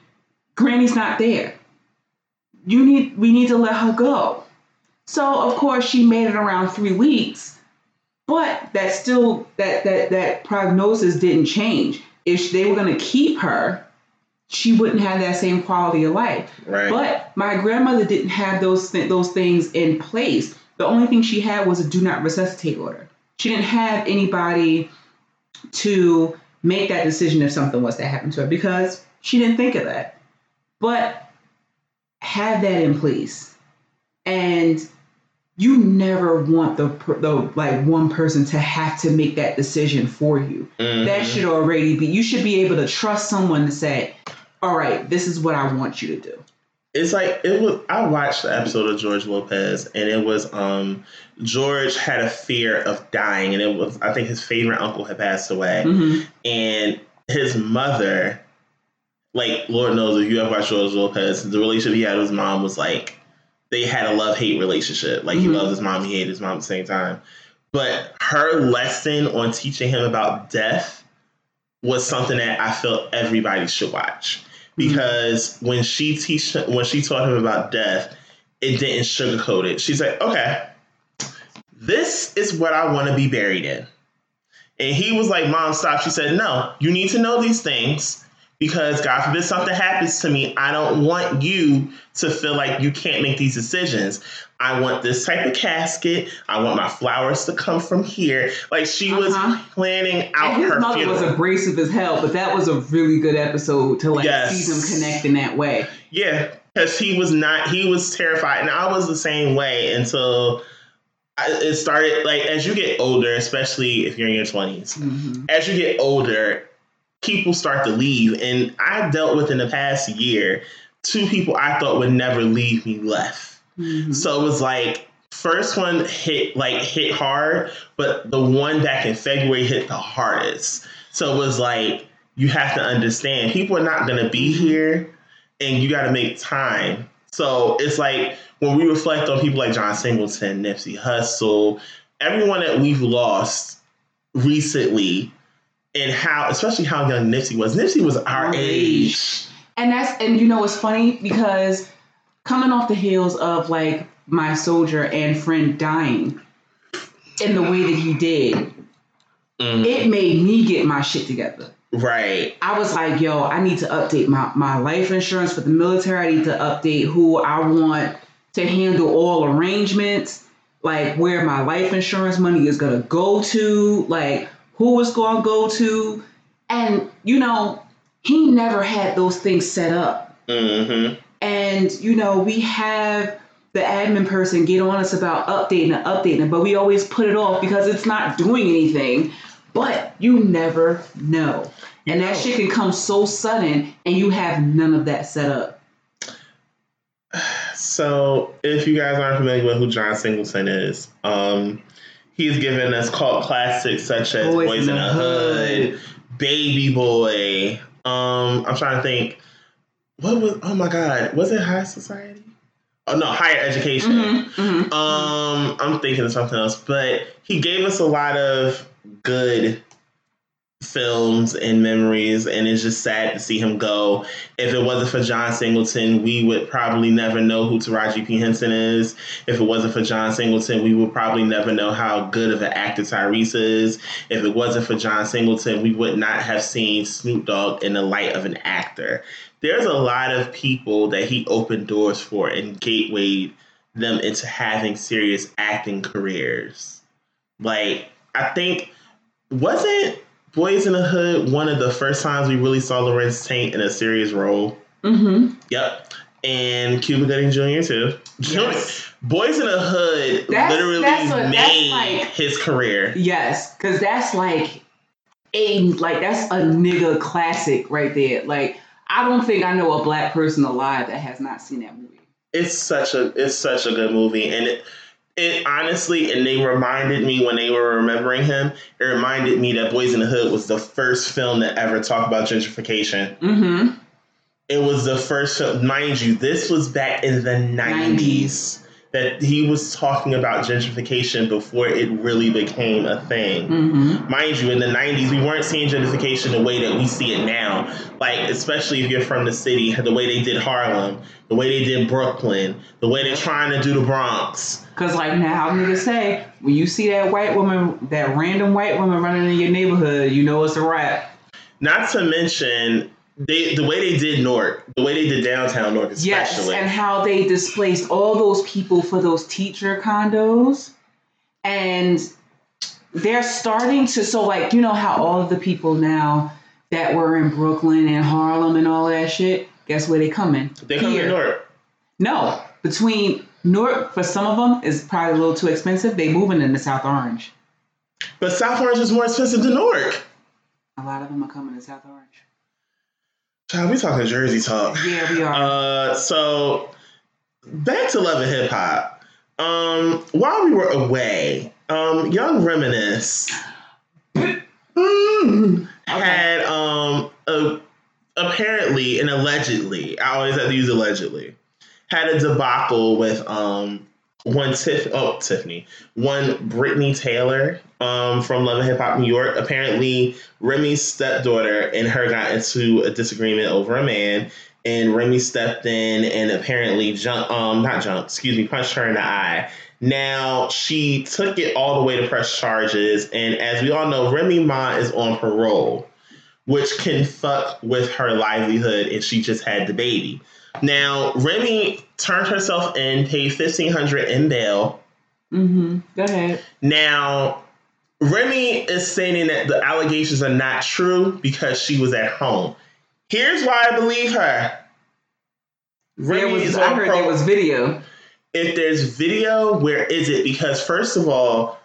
Granny's not there. You need, we need to let her go. So of course she made it around three weeks, but that still that that that prognosis didn't change. If they were going to keep her, she wouldn't have that same quality of life. Right. But my grandmother didn't have those th- those things in place. The only thing she had was a do not resuscitate order. She didn't have anybody to make that decision if something was to happen to her because she didn't think of that. But have that in place, and you never want the the like one person to have to make that decision for you Mhm. that should already be you should be able to trust someone to say all right this is what i want you to do. It's like it was I watched the episode of George Lopez and it was um George had a fear of dying and it was I think his favorite uncle had passed away. Mhm. and his mother like Lord knows if you ever watched George Lopez the relationship he had with his mom was like they had a love hate relationship. Like he Mhm. loved his mom he hated his mom at the same time. But her lesson on teaching him about death was something that I felt everybody should watch because when she teach when she taught him about death, it didn't sugarcoat it. She's like, okay, this is what I want to be buried in. And he was like, Mom, stop. She said, No, you need to know these things. because God forbid something happens to me, I don't want you to feel like you can't make these decisions. I want this type of casket. I want my flowers to come from here. Like she was Uh-huh. planning out And his her mother funeral. was abrasive as hell, but that was a really good episode to like Yes. see them connect in that way. Yeah, because he was not. He was terrified, and I was the same way until I, it started. Like as you get older, especially if you're in your 20s Mhm. as you get older, people start to leave. And I dealt with in the past year two people I thought would never leave me left. Mhm. So it was like first one hit like hit hard, but the one back in February hit the hardest. So it was like you have to understand people are not gonna be here and you gotta make time. So it's like when we reflect on people like John Singleton, Nipsey Hussle, everyone that we've lost recently and how especially how young Nipsey was. Nipsey was our age. And that's and you know it's funny because coming off the heels of like my soldier and friend dying in the way that he did, Mhm. it made me get my shit together. Right. I was like, yo, I need to update my, my life insurance for the military. I need to update who I want to handle all arrangements, like where my life insurance money is gonna go to, like who it's gonna go to. And you know, he never had those things set up. hmm And you know, we have the admin person get on us about updating and updating but we always put it off because it's not doing anything. But you never know. And that shit can come so sudden and you have none of that set up. So, if you guys aren't familiar with who John Singleton is, um, he's given us cult classics such as Boys, in the Hood, Baby Boy. Um, I'm trying to think. What was? Oh my God, was it High Society? Oh no, Higher Education. Mhm, mhm. Um, I'm thinking of something else, but he gave us a lot of good films and memories, and it's just sad to see him go. If it wasn't for John Singleton, we would probably never know who Taraji P. Henson is. If it wasn't for John Singleton, we would probably never know how good of an actor Tyrese is. If it wasn't for John Singleton, we would not have seen Snoop Dogg in the light of an actor. There's a lot of people that he opened doors for and gatewayed them into having serious acting careers. Like, I think, wasn't Boys in the Hood one of the first times we really saw Larenz Tate in a serious role? Mhm. Yep. And Cuba Gooding Jr. too. Yes. Boys in the Hood That's- literally that's that's made like- his career. Yes, because that's like a like that's a nigga classic right there. Like I don't think I know a black person alive that has not seen that movie. It's such a it's such a good movie, and it it honestly and they reminded me when they were remembering him. It reminded me that Boys in the Hood was the first film that ever talked about gentrification. Mm-hmm. It was the first film, mind you. This was back in the nineties that he was talking about gentrification before it really became a thing. Mm-hmm. mind you, in the 90s, we weren't seeing gentrification the way that we see it now. Like, especially if you're from the city, the way they did Harlem, the way they did Brooklyn, the way they're trying to do the Bronx. Cause like now how niggas say, when you see that white woman, that random white woman running in your neighborhood, you know it's a wrap. Not to mention, they the way they did Newark, the way they did downtown Newark, especially. Yes, and how they displaced all those people for those teacher condos. And they're starting to, so like, you know how all of the people now that were in Brooklyn and Harlem and all that shit, guess where they coming? they come to. Newark. No, between Newark, for some of them, is probably a little too expensive. They moving into South Orange. But South Orange is more expensive than Newark. A lot of them are coming to South Orange. Child, we talking Jersey talk. Yeah, we are. Uh, so back to love and hip hop. Um, while we were away, um, Young Reminisce Mm. had um a, apparently and allegedly, I always have to use allegedly, had a debacle with um one Tiff oh Tiffany, one Brittney Taylor um from Love and Hip Hop New York. Apparently Remy's stepdaughter and her got into a disagreement over a man and Remy stepped in and apparently jumped um not jumped, excuse me, punched her in the eye. Now she took it all the way to press charges, and as we all know, Remy Ma is on parole. which can fuck with her livelihood, and she just had the baby. Now, Remy turned herself in, paid fifteen hundred in bail. Mm-hmm. Go ahead. Now, Remy is saying that the allegations are not true because she was at home. Here's why I believe her. There was, I heard pro- there was video. if there's video, where is it? Because first of all,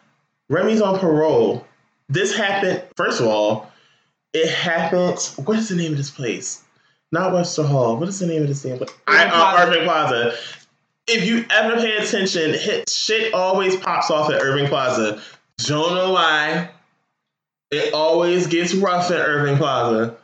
Remy's on parole. This happened. First of all, it happened. What is the name of this place? Not Webster Hall. What is the name of this damn place? I, uh, Plaza. Irving Plaza. If you ever pay attention, hit, shit always pops off at Irving Plaza. Don't know why. It always gets rough at Irving Plaza.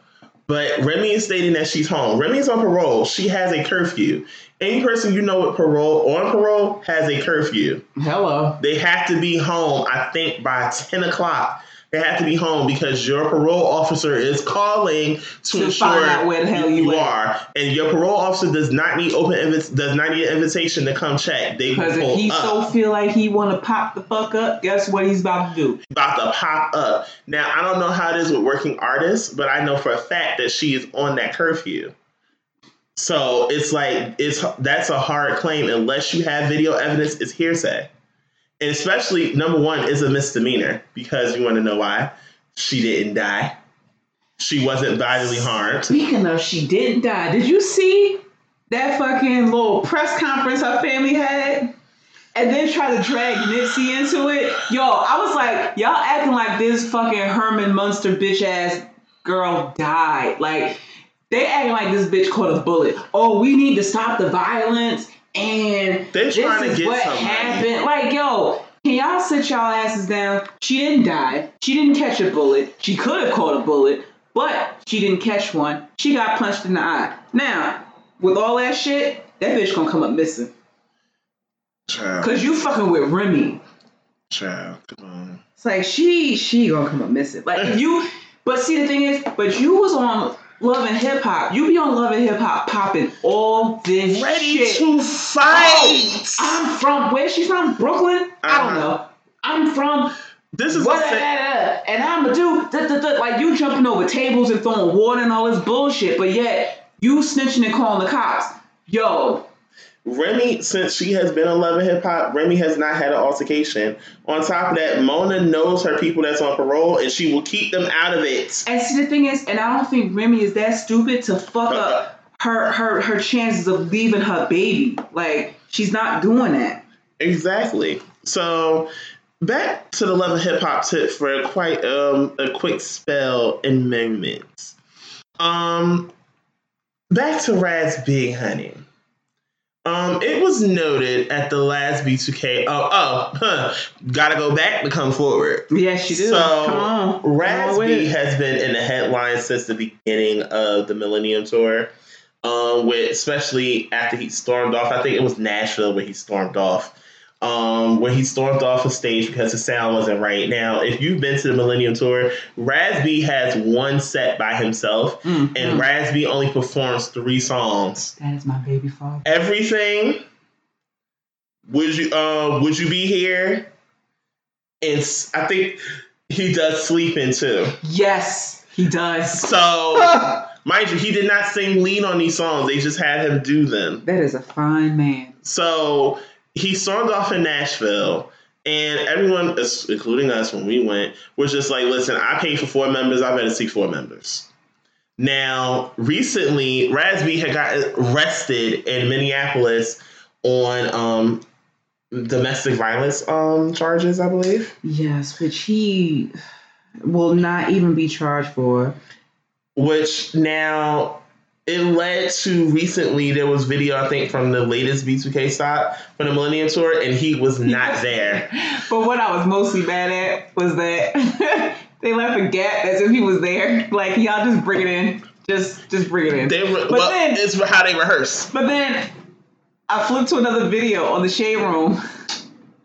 But Remy is stating that she's home. Remy's on parole. She has a curfew. Any person you know with parole on parole has a curfew. Hello. They have to be home, I think, by 10 o'clock. They have to be home because your parole officer is calling to, To ensure find out where the hell you at. are. And your parole officer does not need open invi- does not need an invitation to come check. They Because if he up. so feel like he want to pop the fuck up, guess what he's about to do? about to pop up. Now, I don't know how it is with working artists, but I know for a fact that she is on that curfew. So it's like it's that's a hard claim unless you have video evidence. It's hearsay, and especially number one is a misdemeanor because you want to know why she didn't die. She wasn't vitally harmed. Speaking of, she didn't die. Did you see that fucking little press conference her family had? And then try to drag Nipsey into it. Yo, I was like, y'all acting like this fucking Herman Munster bitch ass girl died. Like, they acting like this bitch caught a bullet. Oh, we need to stop the violence. And They this trying to is get what somebody. happened. Like, yo, can y'all sit y'all asses down? She didn't die. She didn't catch a bullet. She could have caught a bullet, but she didn't catch one. She got punched in the eye. Now, with all that shit, that bitch gonna come up missing. Child, Cause you fucking with Remy. child, come on. It's like she she gonna come up missing. Like you but see the thing is, but you was on Love and Hip Hop. You be on Love and Hip Hop popping all this Ready shit. to fight. I'm from where she's from? Brooklyn? I don't Uh-huh. know. I'm from This is what and I'ma do duh, duh, duh, like you jumping over tables and throwing water and all this bullshit, but yet you snitching and calling the cops. Yo, Remy, since she has been on Love and Hip Hop, Remy has not had an altercation. On top of that, Mona knows her people that's on parole, and she will keep them out of it. and see the thing is, and I don't think Remy is that stupid to fuck up her her her chances of leaving her baby. Like she's not doing that. Exactly. So back to the Love and Hip Hop tip for a quite um a quick spell and moment. Um, back to Raz Big Honey. Um, it was noted at the last B2K. Oh, oh, huh, gotta go back to come forward. Yes, you do. So, Come on, Come on Raz with B it. has been in the headlines since the beginning of the Millennium Tour. Um, with especially after he stormed off. I think it was Nashville where he stormed off. Um, when he stormed off the stage because the sound wasn't right. Now, if you've been to the Millennium Tour, Raz B has one set by himself, Mm, and mm. Raz B only performs three songs. that is my baby father. Everything. Would you uh would you be here? And I think he does sleeping too. Yes, he does. So mind you, he did not sing lead on these songs. They just had him do them. That is a fine man. So he stormed off in Nashville, and everyone, including us when we went, was just like, listen, I paid for four members, I better see four members. Now, recently, Raz B had got arrested in Minneapolis on um, domestic violence um, charges, I believe. Yes, which he will not even be charged for. Which now it led to recently there was video I think from the latest B2K stop from the Millennium Tour, and he was not there. But what I was mostly mad at was that they left a gap as if he was there. Like y'all just bring it in, just just bring it in. They re- But well, then- it's how they rehearse. But then I flipped to another video on the shade room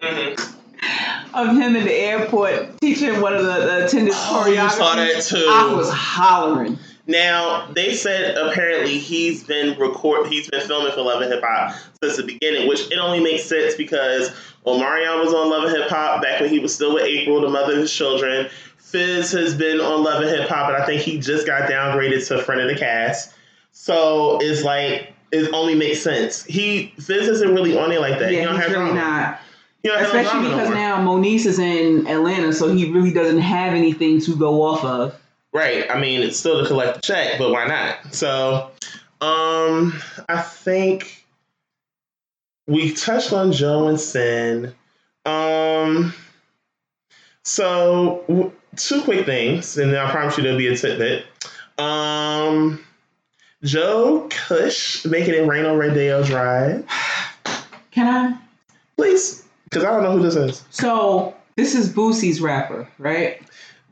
mm-hmm. of him in the airport teaching one of the, the attendants Oh, you choreography. saw that too. I was hollering. Now they said apparently he's been record he's been filming for Love and Hip Hop since the beginning, which it only makes sense because Omarion was on Love and Hip Hop back when he was still with April, the mother of his children. Fizz has been on Love and Hip Hop, and I think he just got downgraded to friend of the cast. So it's like it only makes sense. He Fizz isn't really on it like that. Yeah, don't he's have really not. He don't have Especially because now Moniece is in Atlanta, so he really doesn't have anything to go off of. Right. I mean, it's still to collect the check, but why not? So, um, I think we touched on Joe and Cyn. Um, so w- two quick things, and I promise you there'll be a tidbit. Um, Joe Cush making it rain on Rodeo Drive, Can I? please, because I don't know who this is. So this is Boosie's rapper, right?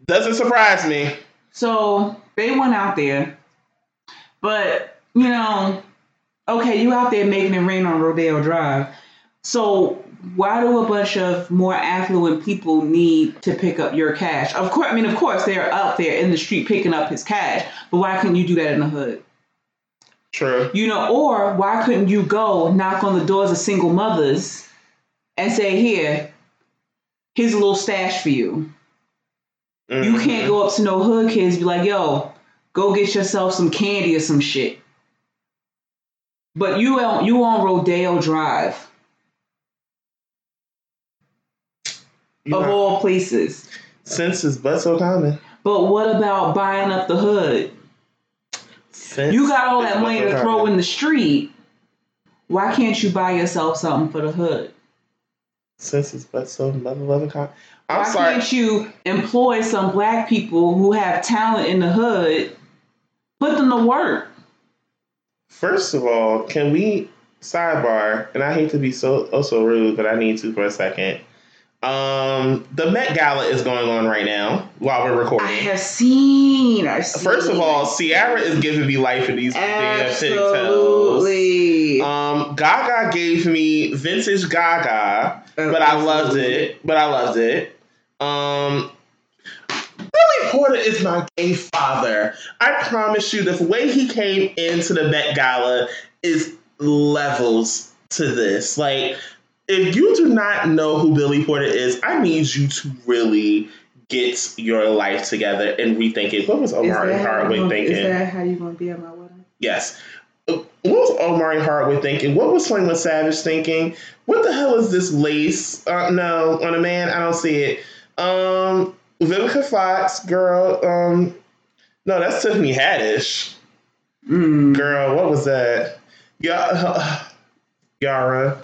Doesn't surprise me. So they went out there, but you know, okay, you out there making it rain on Rodeo Drive. So why do a bunch of more affluent people need to pick up your cash? Of course, I mean, of course, they're out there in the street picking up his cash, but why couldn't you do that in the hood? True. You know, or why couldn't you go knock on the doors of single mothers and say, "Here, here's a little stash for you." You Mhm. can't go up to no hood kids and be like, yo, go get yourself some candy or some shit. But you on you on Rodeo Drive You of know, all places. sense is but so common. But what about buying up the hood? Sense You got all that money so to throw in the street. Why can't you buy yourself something for the hood? Senses, but so mother loving con. I'm Why sorry. can't you employ some black people who have talent in the hood, put them to work? First of all, can we sidebar? And I hate to be so oh so rude, but I need to for a second. Um, the Met Gala is going on right now while we're recording. I have seen. I've seen. First of all, Ciara is giving me life in these damn pigtails. Absolutely. Um, Gaga gave me vintage Gaga, but I loved it. But I loved it. Um, Billy Porter is my gay father. I promise you, the way he came into the Met Gala is levels to this. Like, if you do not know who Billy Porter is, I need you to really get your life together and rethink it. What was Omari Hardwick gonna- thinking? Is that how you gonna be at my wedding? Yes. Uh, What was Omari Hardwick thinking? What was One Savage thinking? What the hell is this lace? Uh, no, on a man, I don't see it. Um, Vivica Fox, girl. Um, no, that's Tiffany Haddish, Mm. girl. What was that? Ya- Yara,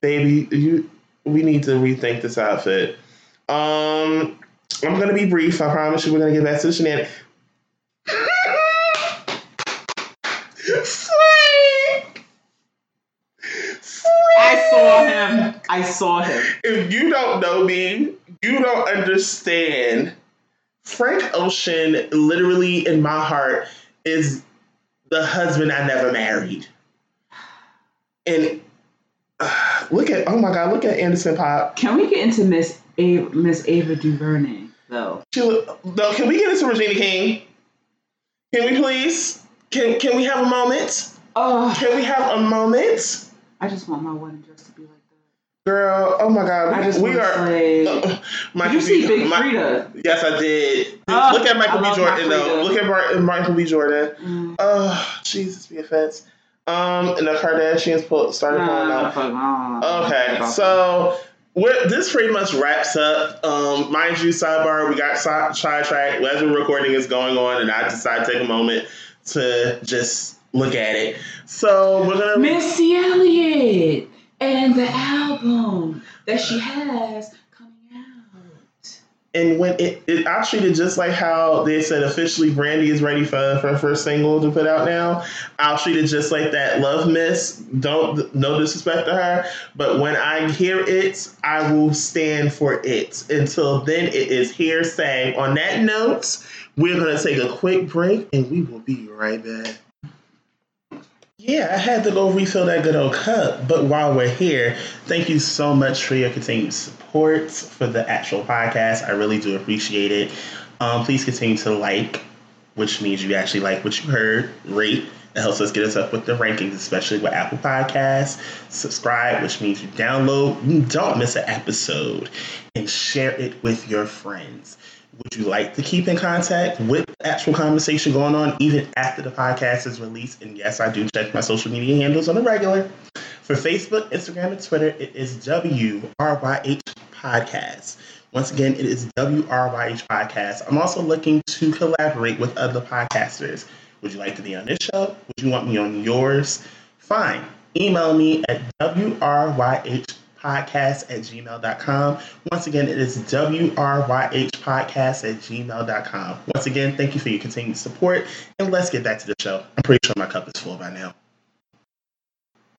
baby, you. We need to rethink this outfit. Um, I'm gonna be brief. I promise you, we're gonna get back to the shenanigans. Frank! I saw him. I saw him. If you don't know me, you don't understand. Frank Ocean, literally in my heart, is the husband I never married. And look at, oh my God, look at Anderson .Paak. Can we get into Miss Ava, Miss Ava DuVernay though? She no, can we get into Regina King? Can we please? Can, can we have a moment? Oh, Can we have a moment? I just want my wedding dress to be like that. Girl, oh my God. I we, just we are. say. uh, my Did you see Big my- Freedia? Yes, I did. Look at Michael I B. Jordan, though. Look at Mar- Michael B. Jordan. Mm. Oh, Jesus, be offense. Um, and the Kardashians pull, started pulling out. fuck, I don't know Okay, so this pretty much wraps up. Um, mind you, sidebar, we got si- sidetracked as we're recording is going on, and I decided to take a moment to just look at it. So we're gonna. Missy Elliott and the album that she has. And when it, it I treated just like how they said officially Brandy is ready for for her first single to put out now. I'll treat it just like that. Love Miss, don't no disrespect to her, but when I hear it, I will stand for it. Until then, it is hearsay. On that note, we're gonna take a quick break and we will be right back. Yeah, I had to go refill that good old cup. But while we're here, thank you so much for your continued support for the actual podcast. I really do appreciate it. Um, please continue to like, which means you actually like what you heard, rate. It helps us get us up with the rankings, especially with Apple Podcasts. Subscribe, which means you download, you don't miss an episode, and share it with your friends. Would you like to keep in contact with the actual conversation going on even after the podcast is released? And yes, I do check my social media handles on a regular. For Facebook, Instagram, and Twitter, it is WRYH Podcast. Once again, it is WRYH Podcast. I'm also looking to collaborate with other podcasters. Would you like to be on this show? Would you want me on yours? Fine. Email me at WRYH podcast at gmail.com. Once again, it is WRYH podcast at gmail.com. Once again, thank you for your continued support. And let's get back to the show. I'm pretty sure my cup is full by now.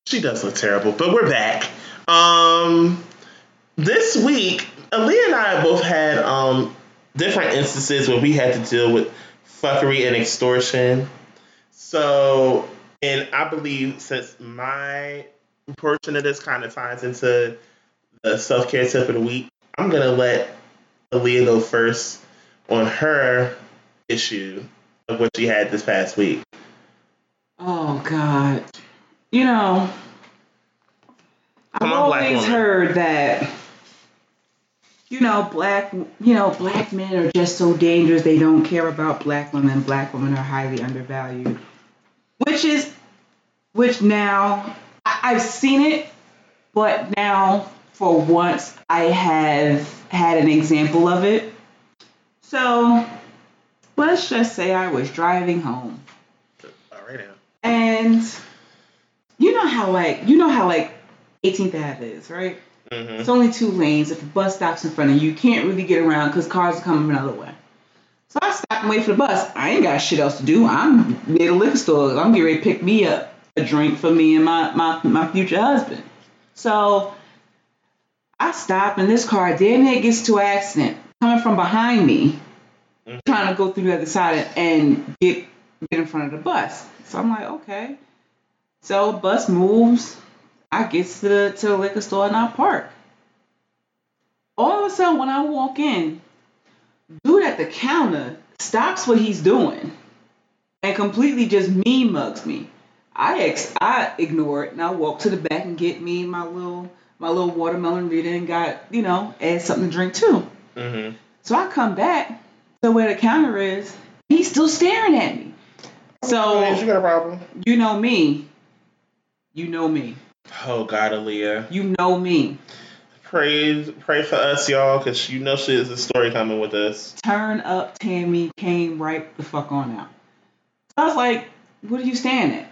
She does look terrible, but we're back. Um, this week, Aaliyah and I both had um, different instances where we had to deal with fuckery and extortion. So, and I believe since my portion of this kind of ties into the self care tip of the week. I'm gonna let Aaliyah go first on her issue of what she had this past week. Oh God, you know, I've always heard that. You know, black you know, black men are just so dangerous. They don't care about black women. Black women are highly undervalued, which is, which now I, have seen it, but now for once I have had an example of it. So let's just say I was driving home. All right now. And you know how like you know how like 18th Ave is, right? Mm-hmm. It's only two lanes. If the bus stops in front of you, you can't really get around because cars are coming another way. So I stop and wait for the bus. I ain't got shit else to do. I'm near the liquor store. I'm getting ready to pick me up a drink for me and my, my, my future husband. So I stop and this car damn near gets to an accident coming from behind me, mm-hmm. trying to go through the other side and get get in front of the bus. So I'm like, okay. So bus moves. I get to the to the liquor store and I park. All of a sudden, when I walk in, dude at the counter stops what he's doing and completely just me mugs me. I ex- I ignore it and I walk to the back and get me my little my little watermelon Rita and got you know add something to drink too. Mm-hmm. So I come back to where the counter is. He's still staring at me. So you got a problem. You know me. You know me. Oh God, Aaliyah. You know me. Pray, pray for us, y'all, because you know she is a story coming with us. Turn up, Tammy came right the fuck on out. So I was like, "What are you standing at?"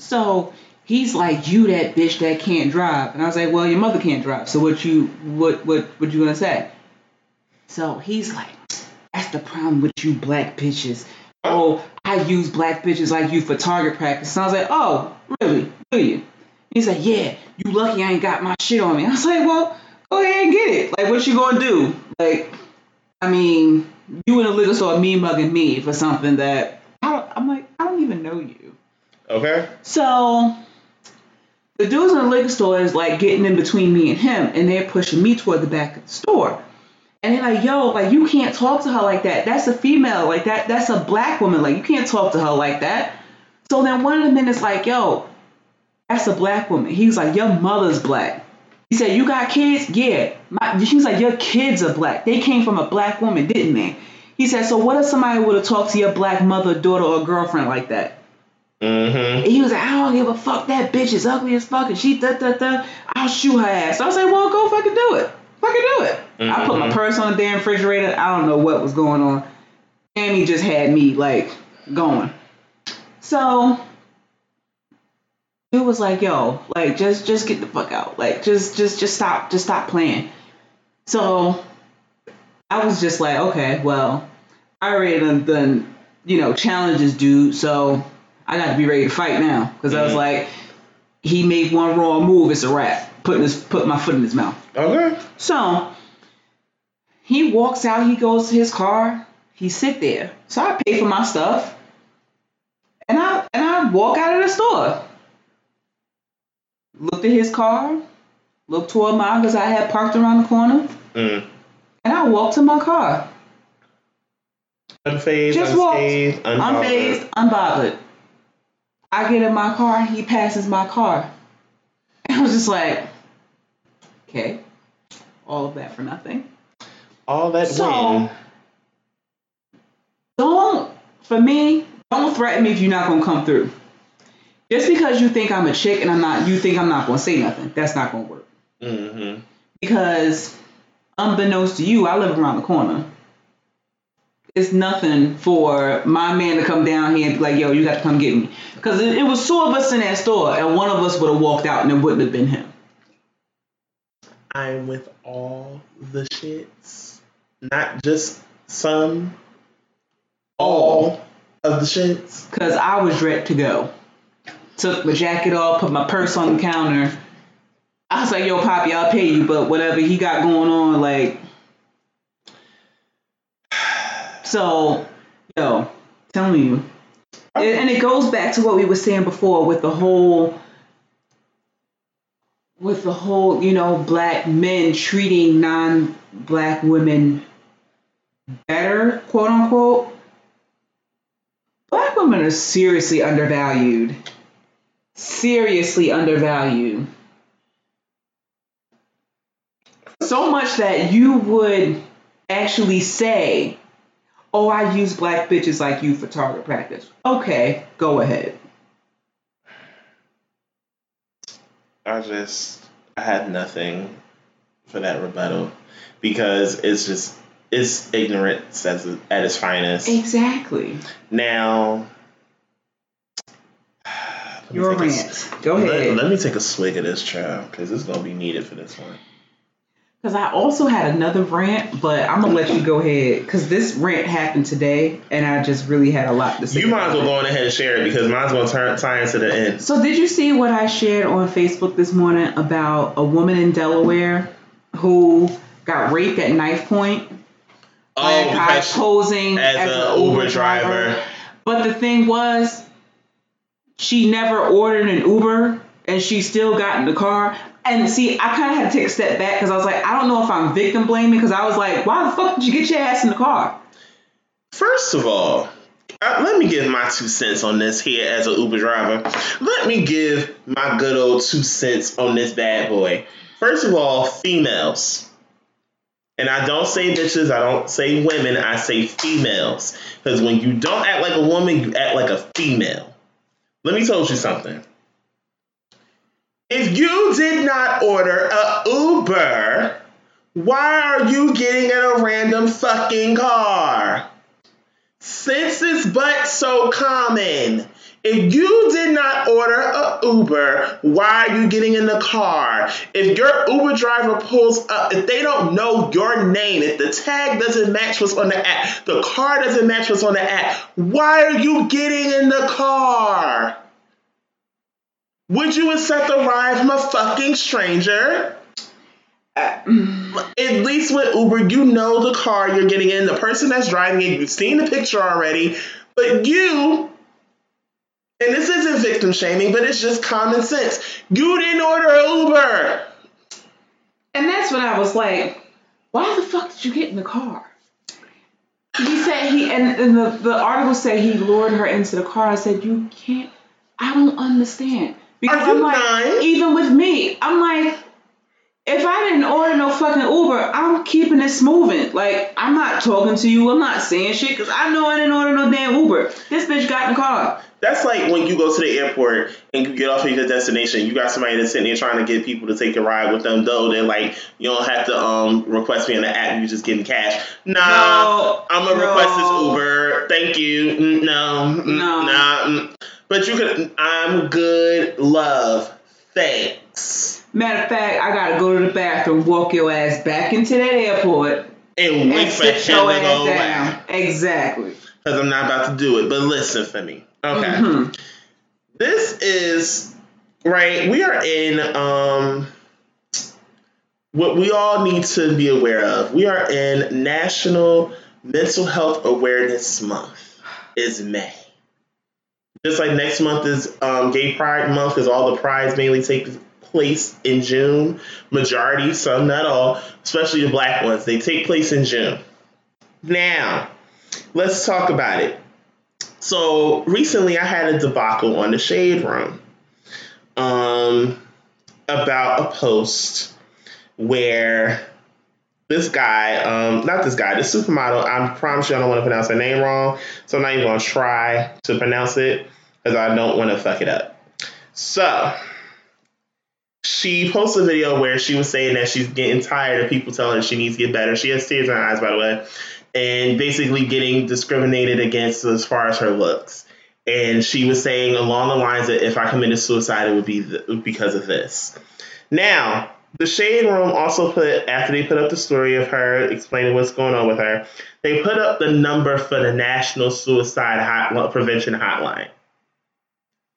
So he's like, "You that bitch that can't drive," and I was like, "Well, your mother can't drive, so what you what what what you gonna say?" So he's like, "That's the problem with you black bitches." Oh, I use black bitches like you for target practice. And I was like, "Oh, really? Do you?" He's like, "Yeah, you lucky I ain't got my shit on me." I was like, "Well, go ahead and get it. Like, what you gonna do? Like, I mean, you in a liquor store me mugging me for something that I I'm like, I don't even know you." Okay. So the dudes in the liquor store is like getting in between me and him, and they're pushing me toward the back of the store. And they're like, yo, like you can't talk to her like that. That's a female, like that. That's a black woman. Like you can't talk to her like that. So then one of the men is like, yo, that's a black woman. He's like, your mother's black. He said, you got kids? Yeah. My, she's like, your kids are black. They came from a black woman, didn't they? He said, so what if somebody would have talked to your black mother, daughter, or girlfriend like that? Mm-hmm. And he was like, I don't give a fuck. That bitch is ugly as fuck, and she da da da. I'll shoot her ass. So I was like, well, go fucking do it. Fucking do it. Mm-hmm. I put my purse on the damn refrigerator. I don't know what was going on. And he just had me like going. So it was like, yo, like just just get the fuck out. Like just just just stop. Just stop playing. So I was just like, okay, well, I already done, done you know, challenges dude, so I got to be ready to fight now because mm-hmm. I was mm-hmm. like, he made one wrong move, it's a wrap. Putting his put my foot in his mouth. Okay. So he walks out. He goes to his car. He sit there. So I pay for my stuff, and I and I walk out of the store. Looked at his car. Looked toward mine because I had parked around the corner. Mm. And I walked to my car. Unfazed, Just unscathed, walked, unfazed, unbothered. I get in my car, he passes my car. And I was just like, okay, all of that for nothing. All that so, win. Don't, for me, don't threaten me if you're not going to come through. Just because you think I'm a chick and I'm not, you think I'm not going to say nothing. That's not going to work. Mm-hmm. Because unbeknownst to you, I live around the corner. It's nothing for my man to come down here and be like, yo, you got to come get me. Because it, it was two of us in that store, and one of us would have walked out and it wouldn't have been him. I'm with all the shits. Not just some, all of the shits. Because I was ready to go. Took my jacket off, put my purse on the counter. I was like, yo, Poppy, I'll pay you, but whatever he got going on, like. So, yo, telling you. And and it goes back to what we were saying before with the whole with the whole, you know, black men treating non-black women better, quote unquote. Black women are seriously undervalued. Seriously undervalued. So much that you would actually say, Oh, I use black bitches like you for target practice. Okay, go ahead. I just I had nothing for that rebuttal because it's just it's ignorance at, at its finest. Exactly. Now, let me Your take a rant. Go let- ahead. Let, me take a swig of this child because it's gonna be needed for this one. Because I also had another rant, but I'm gonna let you go ahead. Because this rant happened today, and I just really had a lot to say. You might as well go on ahead and share it because mine's gonna turn tie into the end. So did you see what I shared on Facebook this morning about a woman in Delaware who got raped at knife point oh, by Oh, a guy posing as as, an Uber Uber driver. driver. But the thing was, she never ordered an Uber, and she still got in the car. And see, I kind of had to take a step back because I was like, I don't know if I'm victim blaming because I was like, why the fuck did you get your ass in the car? First of all, uh, let me give my two cents on this here as an Uber driver. Let me give my good old two cents on this bad boy. First of all, females. And I don't say bitches, I don't say women, I say females. Because when you don't act like a woman, you act like a female. Let me tell you something. If you did not order a Uber, why are you getting in a random fucking car? Since it's but so common, if you did not order a Uber, why are you getting in the car? If your Uber driver pulls up, if they don't know your name, if the tag doesn't match what's on the app, the car doesn't match what's on the app, why are you getting in the car? Would you accept a ride from a fucking stranger? Uh, At least with Uber, you know the car you're getting in, the person that's driving it, you've seen the picture already, but you, and this isn't victim shaming, but it's just common sense. You didn't order an Uber. And that's when I was like, why the fuck did you get in the car? He said he and, and the, the article said he lured her into the car. I said, You can't I don't understand. Because I'm like, nine? even with me, I'm like, if I didn't order no fucking Uber, I'm keeping this moving. Like, I'm not talking to you, I'm not saying shit, because I know I didn't order no damn Uber. This bitch got in the car. That's like when you go to the airport and you get off at your destination. You got somebody that's sitting there trying to get people to take a ride with them, though they're like, you don't have to um request me on the app. You just getting cash. Nah, No, I'm gonna no. request this Uber. Thank you. Mm, No, mm, No. nah. But you could. I'm good. Love. Thanks. Matter of fact, I gotta go to the bathroom, walk your ass back into that airport, And wait and for him sit to your go away. down. Exactly. Because I'm not about to do it. But listen for me. Okay. Mhm. this is right we are in um what we all need to be aware of we are in national mental health awareness month is may just like next month is um, gay pride month because all the prides mainly take place in june. Majority some not all especially the black ones. They take place in june. Now let's talk about it. So recently I had a debacle on the Shade Room um, about a post where this guy, um, not this guy, this supermodel. I promise you, I don't want to pronounce her name wrong, so I'm not even gonna try to pronounce it because I don't want to fuck it up. So she posted a video where she was saying that she's getting tired of people telling her she needs to get better. She has tears in her eyes, by the way, and basically getting discriminated against as far as her looks. And she was saying along the lines that if I committed suicide, it would be th- because of this. Now, the Shade Room also put, after they put up the story of her explaining what's going on with her, they put up the number for the National Suicide Hot- Prevention Hotline.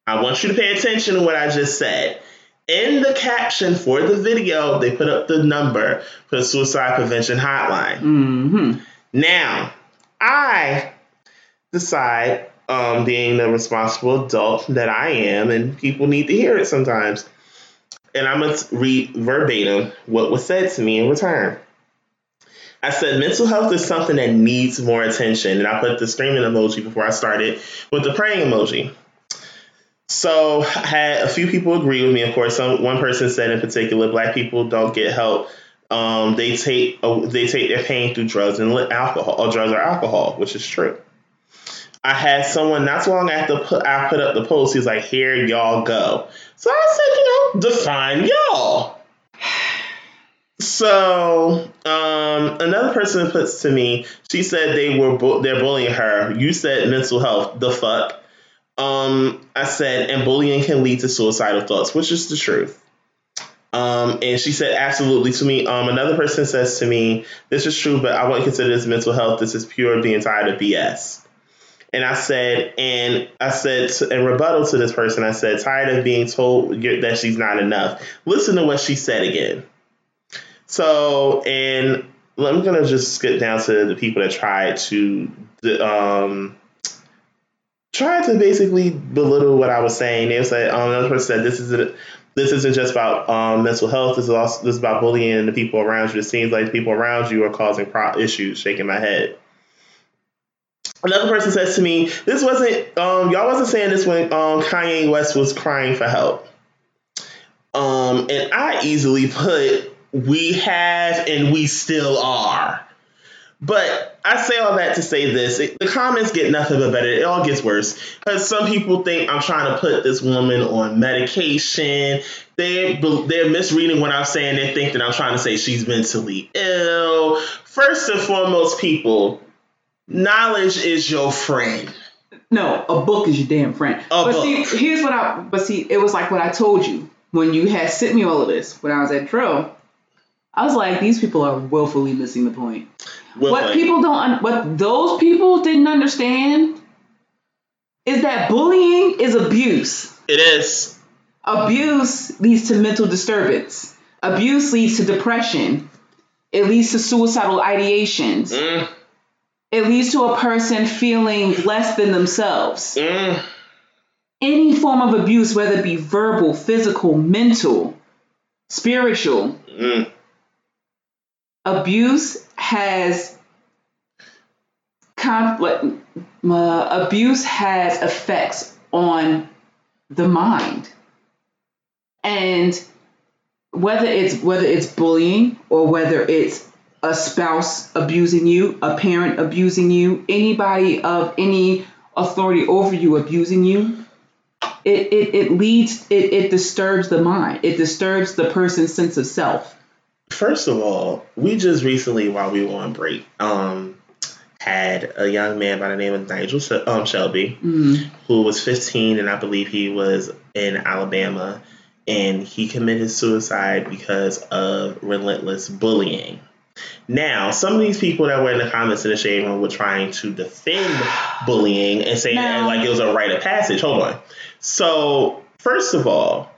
I want you to pay attention to what I just said. In the caption for the video, they put up the number for the Suicide Prevention Hotline. Mm-hmm. Now, I decide, um, being the responsible adult that I am, and people need to hear it sometimes, and I'm going to read verbatim what was said to me in return. I said mental health is something that needs more attention, and I put the screaming emoji before I started with the praying emoji. So I had a few people agree with me. Of course, some one person said in particular, black people don't get help. Um, they take uh, they take their pain through drugs and alcohol, or drugs or alcohol, which is true. I had someone not too long after put, I put up the post. He's like, "Here y'all go." So I said, you know, define y'all. So um, another person puts to me, she said they were bu- they're bullying her. You said mental health. The fuck. Um, I said, and bullying can lead to suicidal thoughts, which is the truth. Um, and she said, absolutely to me. Um, another person says to me, this is true, but I wouldn't consider this mental health. This is pure being tired of BS. And I said, and I said, in rebuttal to this person, I said, tired of being told that she's not enough. Listen to what she said again. So, and I'm gonna just skip down to the people that tried to, um, tried to basically belittle what I was saying. They said, um, another person said, this is a, this isn't just about um, mental health. This is also this is about bullying the people around you. It seems like the people around you are causing pro- issues. Shaking my head. Another person says to me, "This wasn't um, y'all wasn't saying this when um, Kanye West was crying for help." Um, and I easily put, "We have and we still are." But I say all that to say this: it, the comments get nothing but better. It all gets worse because some people think I'm trying to put this woman on medication. They they're misreading what I'm saying. They think that I'm trying to say she's mentally ill. First and foremost, people, knowledge is your friend. No, a book is your damn friend. A but book. see, here's what I. But see, it was like what I told you when you had sent me all of this when I was at Drill. I was like, these people are willfully missing the point. What play. people don't, what those people didn't understand is that bullying is abuse. It is. Abuse leads to mental disturbance. Abuse leads to depression. It leads to suicidal ideations. Mm, It leads to a person feeling less than themselves. mm, Any form of abuse, whether it be verbal, physical, mental, spiritual, mm. Abuse has conflict. Uh, abuse has effects on the mind, and whether it's whether it's bullying or whether it's a spouse abusing you, a parent abusing you, anybody of any authority over you abusing you, it, it, it leads it, it disturbs the mind. It disturbs the person's sense of self. First of all, we just recently, while we were on break, um, had a young man by the name of Nigel um, Shelby, Mm. who was 15, and I believe he was in Alabama, and he committed suicide because of relentless bullying. Now, some of these people that were in the comments in the shade room were trying to defend bullying and saying No. like it was a rite of passage. Hold on. So, first of all,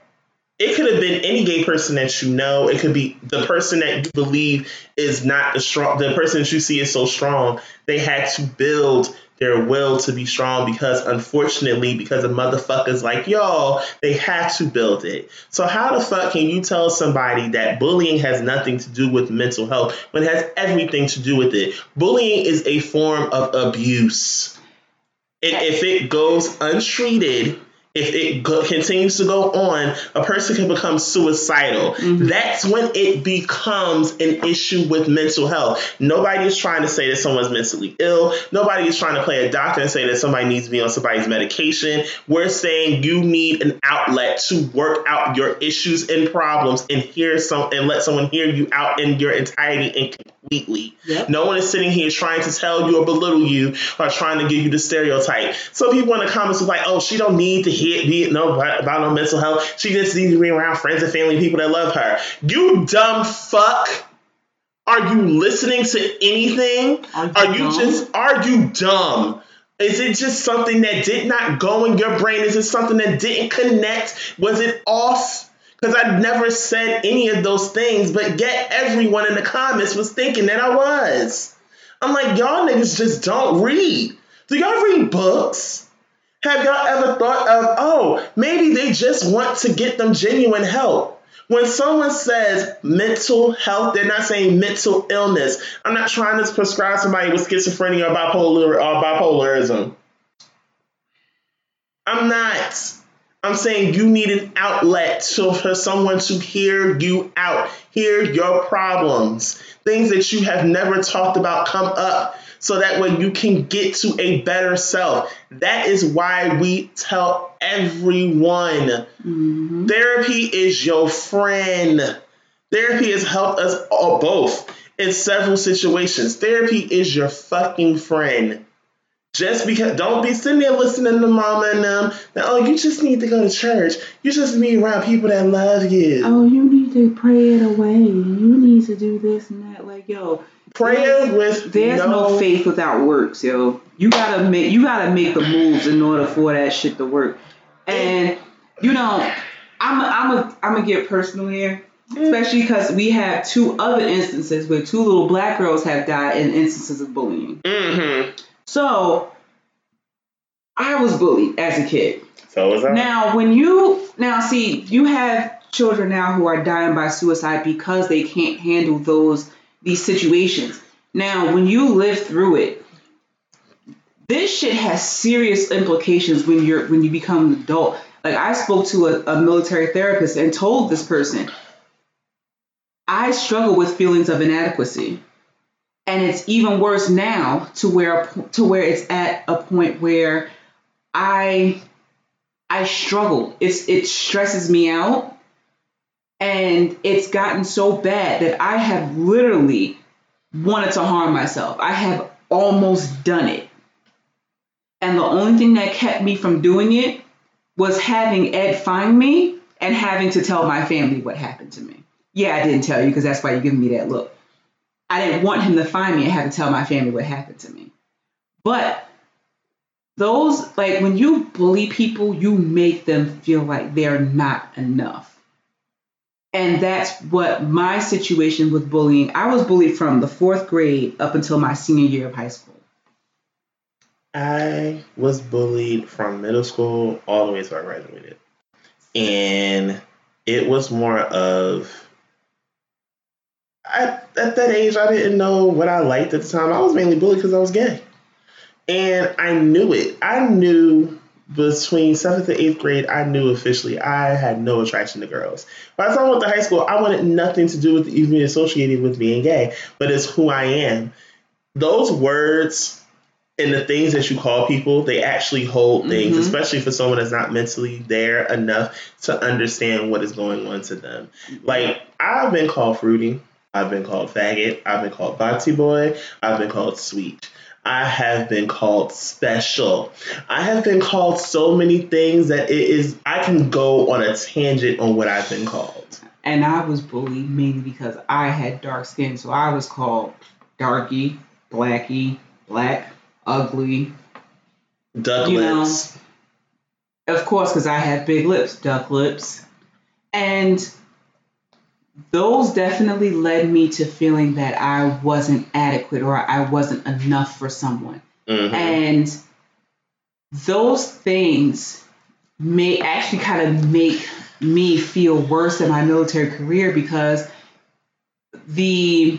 it could have been any gay person that you know. It could be the person that you believe is not the strong, the person that you see is so strong. They had to build their will to be strong because, unfortunately, because of motherfuckers like y'all, they had to build it. So how the fuck can you tell somebody that bullying has nothing to do with mental health when it has everything to do with it? Bullying is a form of abuse. And if it goes untreated if it go- continues to go on, a person can become suicidal. Mm-hmm. That's when it becomes an issue with mental health. Nobody is trying to say that someone's mentally ill. Nobody is trying to play a doctor and say that somebody needs to be on somebody's medication. We're saying you need an outlet to work out your issues and problems and hear some and let someone hear you out in your entirety and completely. Yep. No one is sitting here trying to tell you or belittle you or trying to give you the stereotype. Some people in the comments was like, "Oh, she don't need to hear be no about no mental health. She just needs to be around friends and family, people that love her." You dumb fuck. Are you listening to anything? Are you Are you just are you dumb? Is it just something that did not go in your brain? Is it something that didn't connect? Was it off? Because I never said any of those things, but yet everyone in the comments was thinking that I was. I'm like, y'all niggas just don't read. Do y'all read books? Have y'all ever thought of, oh, maybe they just want to get them genuine help? When someone says mental health, they're not saying mental illness. I'm not trying to prescribe somebody with schizophrenia or bipolar or bipolarism. I'm not. I'm saying you need an outlet to, for someone to hear you out, hear your problems, things that you have never talked about come up so that way you can get to a better self. That is why we tell everyone Mhm. therapy is your friend. Therapy has helped us all both in several situations. Therapy is your fucking friend. Just because, don't be sitting there listening to mama and them. That, oh, you just need to go to church. You just be around people that love you. Oh, you need to pray it away. You need to do this and that. Like, yo, Prayer with there's no, faith without works, yo. You gotta make you gotta make the moves in order for that shit to work. And you know, I'm a, I'm a, I'm gonna get personal here, especially because we have two other instances where two little black girls have died in instances of bullying. Mm-hmm. So I was bullied as a kid. So was I. Now, when you now see you have children now who are dying by suicide because they can't handle those these situations. Now, when you live through it, this shit has serious implications when you're when you become an adult. Like I spoke to a, a military therapist and told this person, I struggle with feelings of inadequacy. And it's even worse now to where to where it's at a point where I I struggle. It's it stresses me out. And it's gotten so bad that I have literally wanted to harm myself. I have almost done it. And the only thing that kept me from doing it was having Ed find me and having to tell my family what happened to me. Yeah, I didn't tell you because that's why you're giving me that look. I didn't want him to find me and have to tell my family what happened to me. But those, like when you bully people, you make them feel like they're not enough. And that's what my situation with bullying. I was bullied from the fourth grade up until my senior year of high school. I was bullied from middle school all the way till I graduated. And it was more of I, at that age I didn't know what I liked at the time. I was mainly bullied because I was gay. And I knew it. I knew between seventh and eighth grade, I knew officially I had no attraction to girls. By the time I went to high school, I wanted nothing to do with even being associated with being gay, but it's who I am. Those words and the things that you call people, they actually hold things, Mhm. especially for someone that's not mentally there enough to understand what is going on to them. Like, I've been called fruity, I've been called faggot, I've been called boxy boy, I've been called sweet. I have been called special. I have been called so many things that it is I can go on a tangent on what I've been called. And I was bullied mainly because I had dark skin. So I was called darky, blacky, black, ugly. Duck You know, lips. Of course, because I had big lips, duck lips. And those definitely led me to feeling that I wasn't adequate or I wasn't enough for someone. Mhm. And those things may actually kind of make me feel worse in my military career because the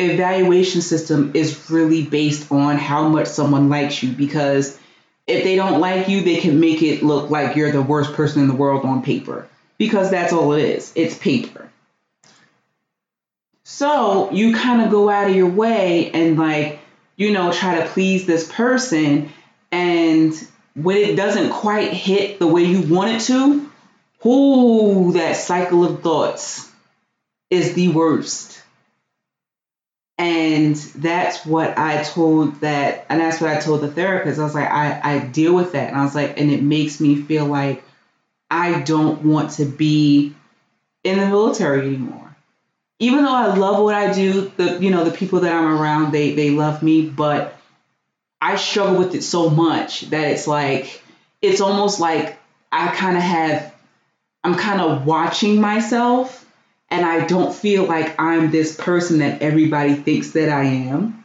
evaluation system is really based on how much someone likes you because if they don't like you, they can make it look like you're the worst person in the world on paper because that's all it is. It's paper. So you kind of go out of your way and like, you know, try to please this person. And when it doesn't quite hit the way you want it to, ooh, that cycle of thoughts is the worst. And that's what I told that, and that's what I told the therapist. I was like, I, I deal with that. And I was like, and it makes me feel like I don't want to be in the military anymore even though I love what I do, the you know the people that I'm around they they love me, but I struggle with it so much that it's like it's almost like I kind of have I'm kind of watching myself and I don't feel like I'm this person that everybody thinks that I am.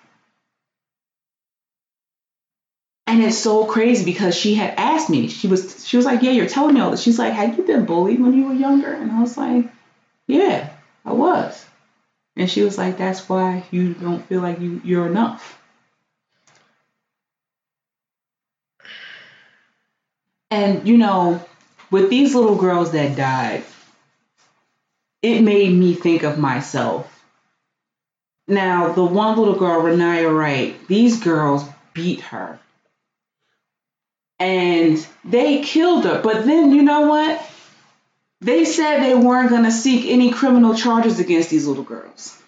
And it's so crazy because she had asked me. She was she was like, "Yeah, you're telling me all this." She's like, "Had you been bullied when you were younger?" And I was like, "Yeah, I was." And she was like, that's why you don't feel like you, you're enough. And, you know, with these little girls that died, it made me think of myself. Now, the one little girl, Renaya Wright, these girls beat her. And they killed her. But then, you know what? They said they weren't going to seek any criminal charges against these little girls.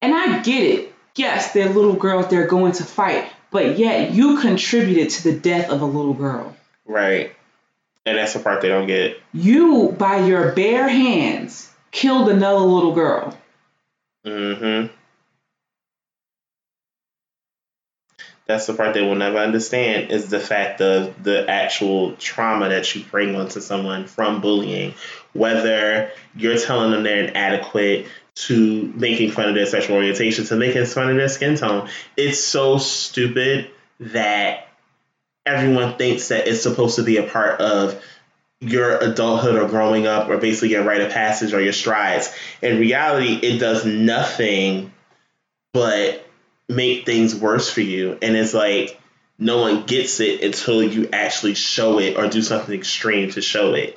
And I get it. Yes, they're little girls, they're going to fight, but yet you contributed to the death of a little girl. Right. And that's the part they don't get. You, by your bare hands, killed another little girl. Mm hmm. That's the part they will never understand is the fact of the actual trauma that you bring onto someone from bullying. Whether you're telling them they're inadequate to making fun of their sexual orientation to making fun of their skin tone. It's so stupid that everyone thinks that it's supposed to be a part of your adulthood or growing up or basically your rite of passage or your strides. In reality, it does nothing but make things worse for you. And it's like no one gets it until you actually show it or do something extreme to show it.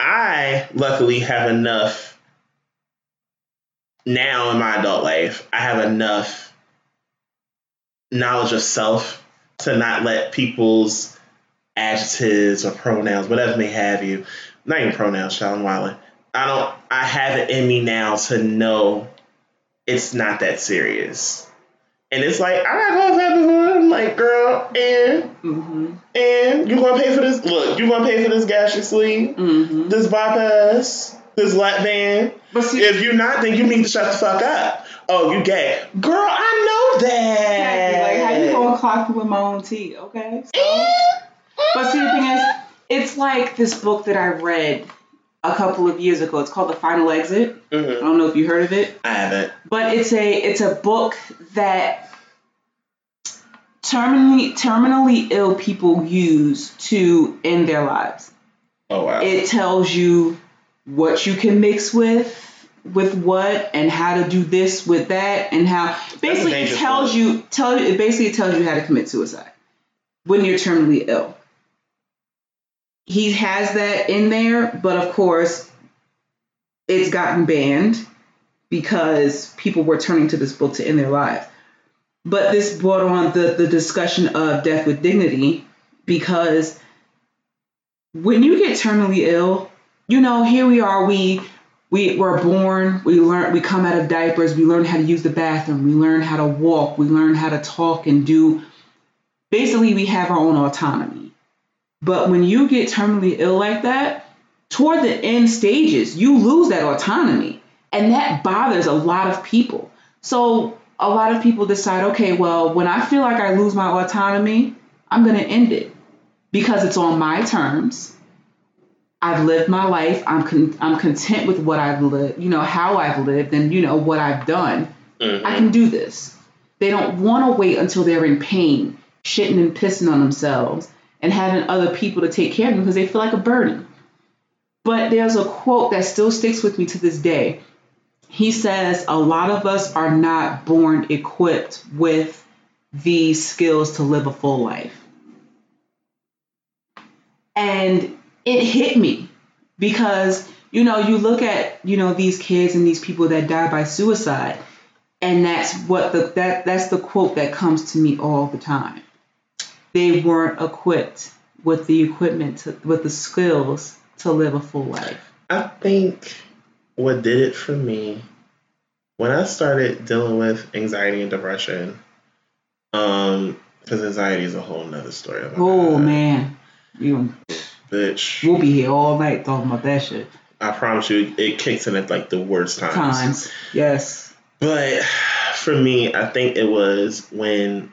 I luckily have enough now in my adult life. I have enough knowledge of self to not let people's adjectives or pronouns, whatever may have you, not even pronouns, Sean Wiley. I don't I have it in me now to know it's not that serious. And it's like, I gotta go that before. I'm like, girl, and mm-hmm. and you gonna pay for this? Look, you gonna pay for this gastric sleeve, mm-hmm. this bypass, this lap band. But see, if you're not, then you need to shut the fuck up. Oh, you gay, girl? I know that. Exactly. Like how you gonna clock me with my own tea? Okay. So, but see, the thing is, it's like this book that I read a couple of years ago. It's called The Final Exit. Mm-hmm. I don't know if you heard of it. I haven't. But it's a it's a book that terminally terminally ill people use to end their lives. Oh wow. It tells you what you can mix with with what and how to do this with that and how basically it tells you tell it basically tells you how to commit suicide when you're terminally ill he has that in there, but of course, it's gotten banned because people were turning to this book to end their lives. But this brought on the, the discussion of death with dignity because when you get terminally ill, you know, here we are, we we were born, we learn we come out of diapers, we learn how to use the bathroom, we learn how to walk, we learn how to talk and do basically we have our own autonomy. But when you get terminally ill like that, toward the end stages, you lose that autonomy. And that bothers a lot of people. So a lot of people decide, okay, well, when I feel like I lose my autonomy, I'm going to end it because it's on my terms. I've lived my life. I'm con- I'm content with what I've lived, you know, how I've lived and you know what I've done. Mm-hmm. I can do this. They don't want to wait until they're in pain, shitting and pissing on themselves and having other people to take care of them because they feel like a burden. But there's a quote that still sticks with me to this day. He says, A lot of us are not born equipped with these skills to live a full life. And it hit me because, you know, you look at, you know, these kids and these people that die by suicide, and that's what the that that's the quote that comes to me all the time. They weren't equipped with the equipment to, with the skills to live a full life. I think what did it for me when I started dealing with anxiety and depression, um, because anxiety is a whole nother story. Oh man, you bitch, we'll be here all night talking about that shit. I promise you, it kicks in at like the worst times. Times, yes. But for me, I think it was when,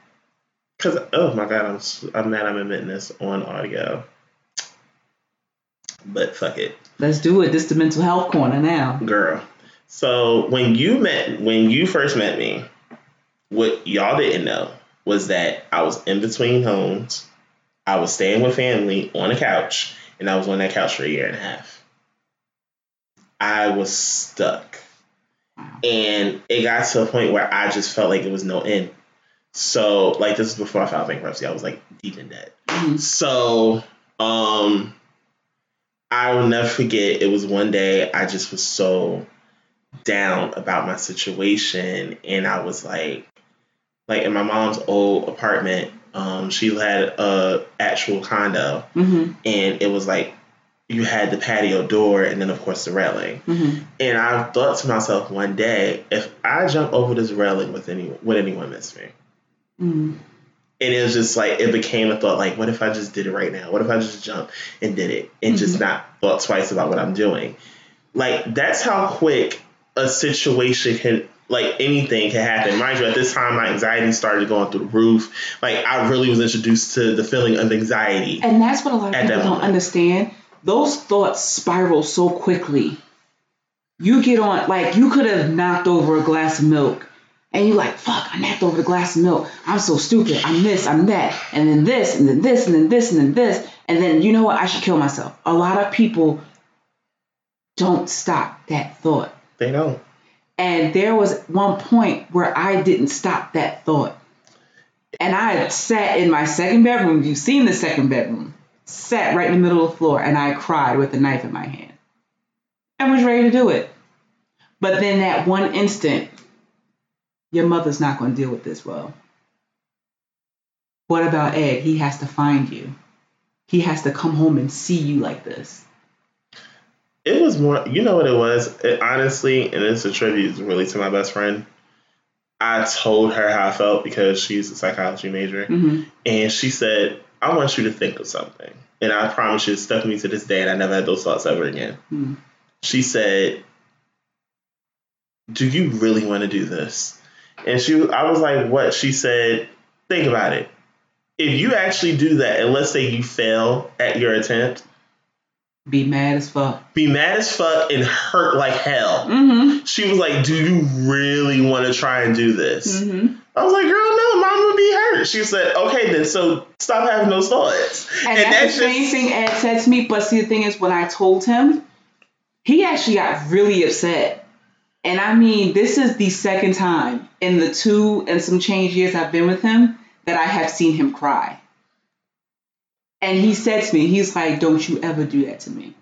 because oh my god, I'm I'm mad I'm admitting this on audio. But fuck it. Let's do it. This is the mental health corner now. Girl. So when you met when you first met me, what y'all didn't know was that I was in between homes. I was staying with family on a couch, and I was on that couch for a year and a half. I was stuck. And it got to a point where I just felt like it was no end. So, like, this is before I filed bankruptcy. I was like deep in debt. Mm-hmm. So, um, I will never forget. It was one day I just was so down about my situation, and I was like, like in my mom's old apartment, um, she had a actual condo, mm-hmm. and it was like you had the patio door and then of course the railing. Mm-hmm. And I thought to myself one day, if I jump over this railing with any would anyone miss me? Mm-hmm. And it was just like it became a thought like, what if I just did it right now? What if I just jump and did it and just mm-hmm. not thought twice about what I'm doing? Like that's how quick a situation can like anything can happen. Mind you, at this time, my anxiety started going through the roof. Like I really was introduced to the feeling of anxiety, and that's what a lot of people don't moment. understand. Those thoughts spiral so quickly. You get on like you could have knocked over a glass of milk, and you're like, "Fuck! I knocked over the glass of milk. I'm so stupid. I'm this. I'm that. And then this. And then this. And then this. And then this. And then you know what? I should kill myself." A lot of people don't stop that thought. They don't. And there was one point where I didn't stop that thought. And I sat in my second bedroom. You've seen the second bedroom. Sat right in the middle of the floor and I cried with a knife in my hand. I was ready to do it. But then that one instant, your mother's not going to deal with this well. What about Ed? He has to find you. He has to come home and see you like this it was more you know what it was it, honestly and it's a tribute really to my best friend i told her how i felt because she's a psychology major mm-hmm. and she said i want you to think of something and i promise you it stuck with me to this day and i never had those thoughts ever again mm-hmm. she said do you really want to do this and she i was like what she said think about it if you actually do that and let's say you fail at your attempt be mad as fuck. Be mad as fuck and hurt like hell. Mm-hmm. She was like, "Do you really want to try and do this?" Mm-hmm. I was like, "Girl, no, mom would be hurt." She said, "Okay, then, so stop having those thoughts." And, and that's, that's the same thing Ed said to me. But see, the thing is, when I told him, he actually got really upset. And I mean, this is the second time in the two and some change years I've been with him that I have seen him cry. And he said to me, he's like, don't you ever do that to me.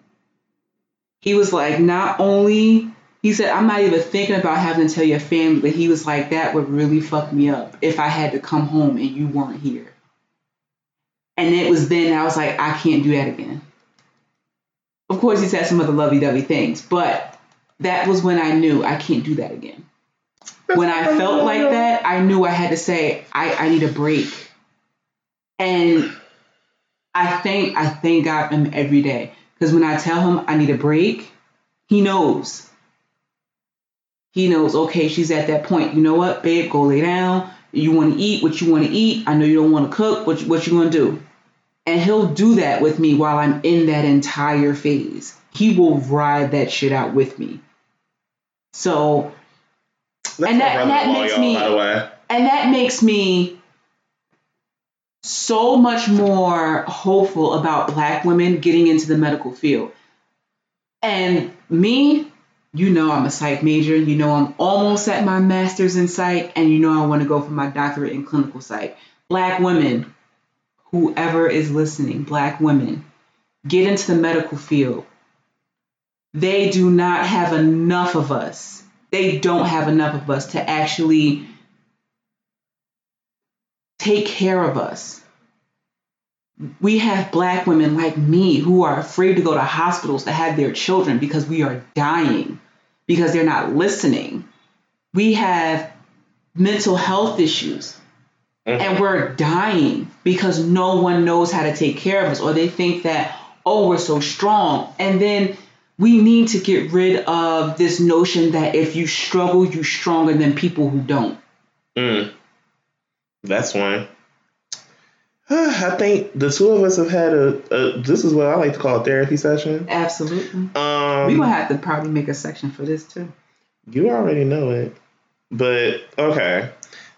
He was like, not only, he said, I'm not even thinking about having to tell your family, but he was like, that would really fuck me up if I had to come home and you weren't here. And it was then I was like, I can't do that again. Of course, he said some other lovey dovey things, but that was when I knew I can't do that again. When I felt like that, I knew I had to say, I, I need a break. And I thank I thank God him every day because when I tell him I need a break, he knows. He knows. Okay, she's at that point. You know what, babe? Go lay down. You want to eat what you want to eat. I know you don't want to cook. What what you gonna do? And he'll do that with me while I'm in that entire phase. He will ride that shit out with me. So, That's and that, and that makes me, and that makes me so much more hopeful about black women getting into the medical field. And me, you know I'm a psych major, you know I'm almost at my master's in psych, and you know I want to go for my doctorate in clinical psych. Black women, whoever is listening, black women, get into the medical field. They do not have enough of us. They don't have enough of us to actually take care of us. We have black women like me who are afraid to go to hospitals to have their children because we are dying, because they're not listening. We have mental health issues mm-hmm. and we're dying because no one knows how to take care of us or they think that, oh, we're so strong. And then we need to get rid of this notion that if you struggle, you're stronger than people who don't. Mm. That's one. I think the two of us have had a, a, This is what I like to call a therapy session. Absolutely. Um, we gonna have to probably make a section for this too. You already know it, but okay.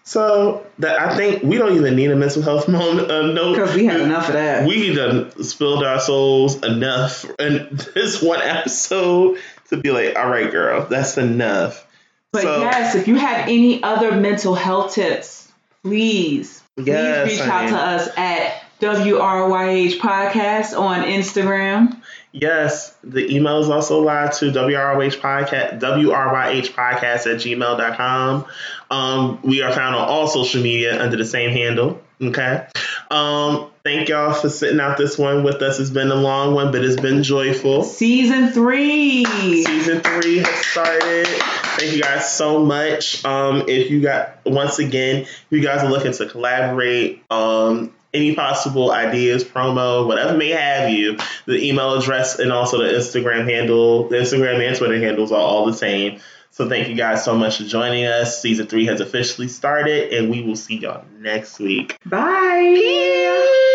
So that I think we don't even need a mental health moment. Uh, no, because we have enough of that. We done spilled our souls enough in this one episode to be like, all right, girl, that's enough. But so, yes, if you have any other mental health tips, please, yes, please reach out to us at WRYH Podcast on Instagram. Yes, the email is also live to WRYH Podcast, WRYH Podcast at gmail.com. Um, we are found on all social media under the same handle. Okay. Um, thank y'all for sitting out this one with us. It's been a long one, but it's been joyful. Season three. Season three has started. Thank you guys so much. Um, if you got once again, if you guys are looking to collaborate, um, any possible ideas, promo, whatever may have you, the email address and also the Instagram handle, the Instagram and Twitter handles are all the same. So thank you guys so much for joining us. Season three has officially started, and we will see y'all next week. Bye. Peace.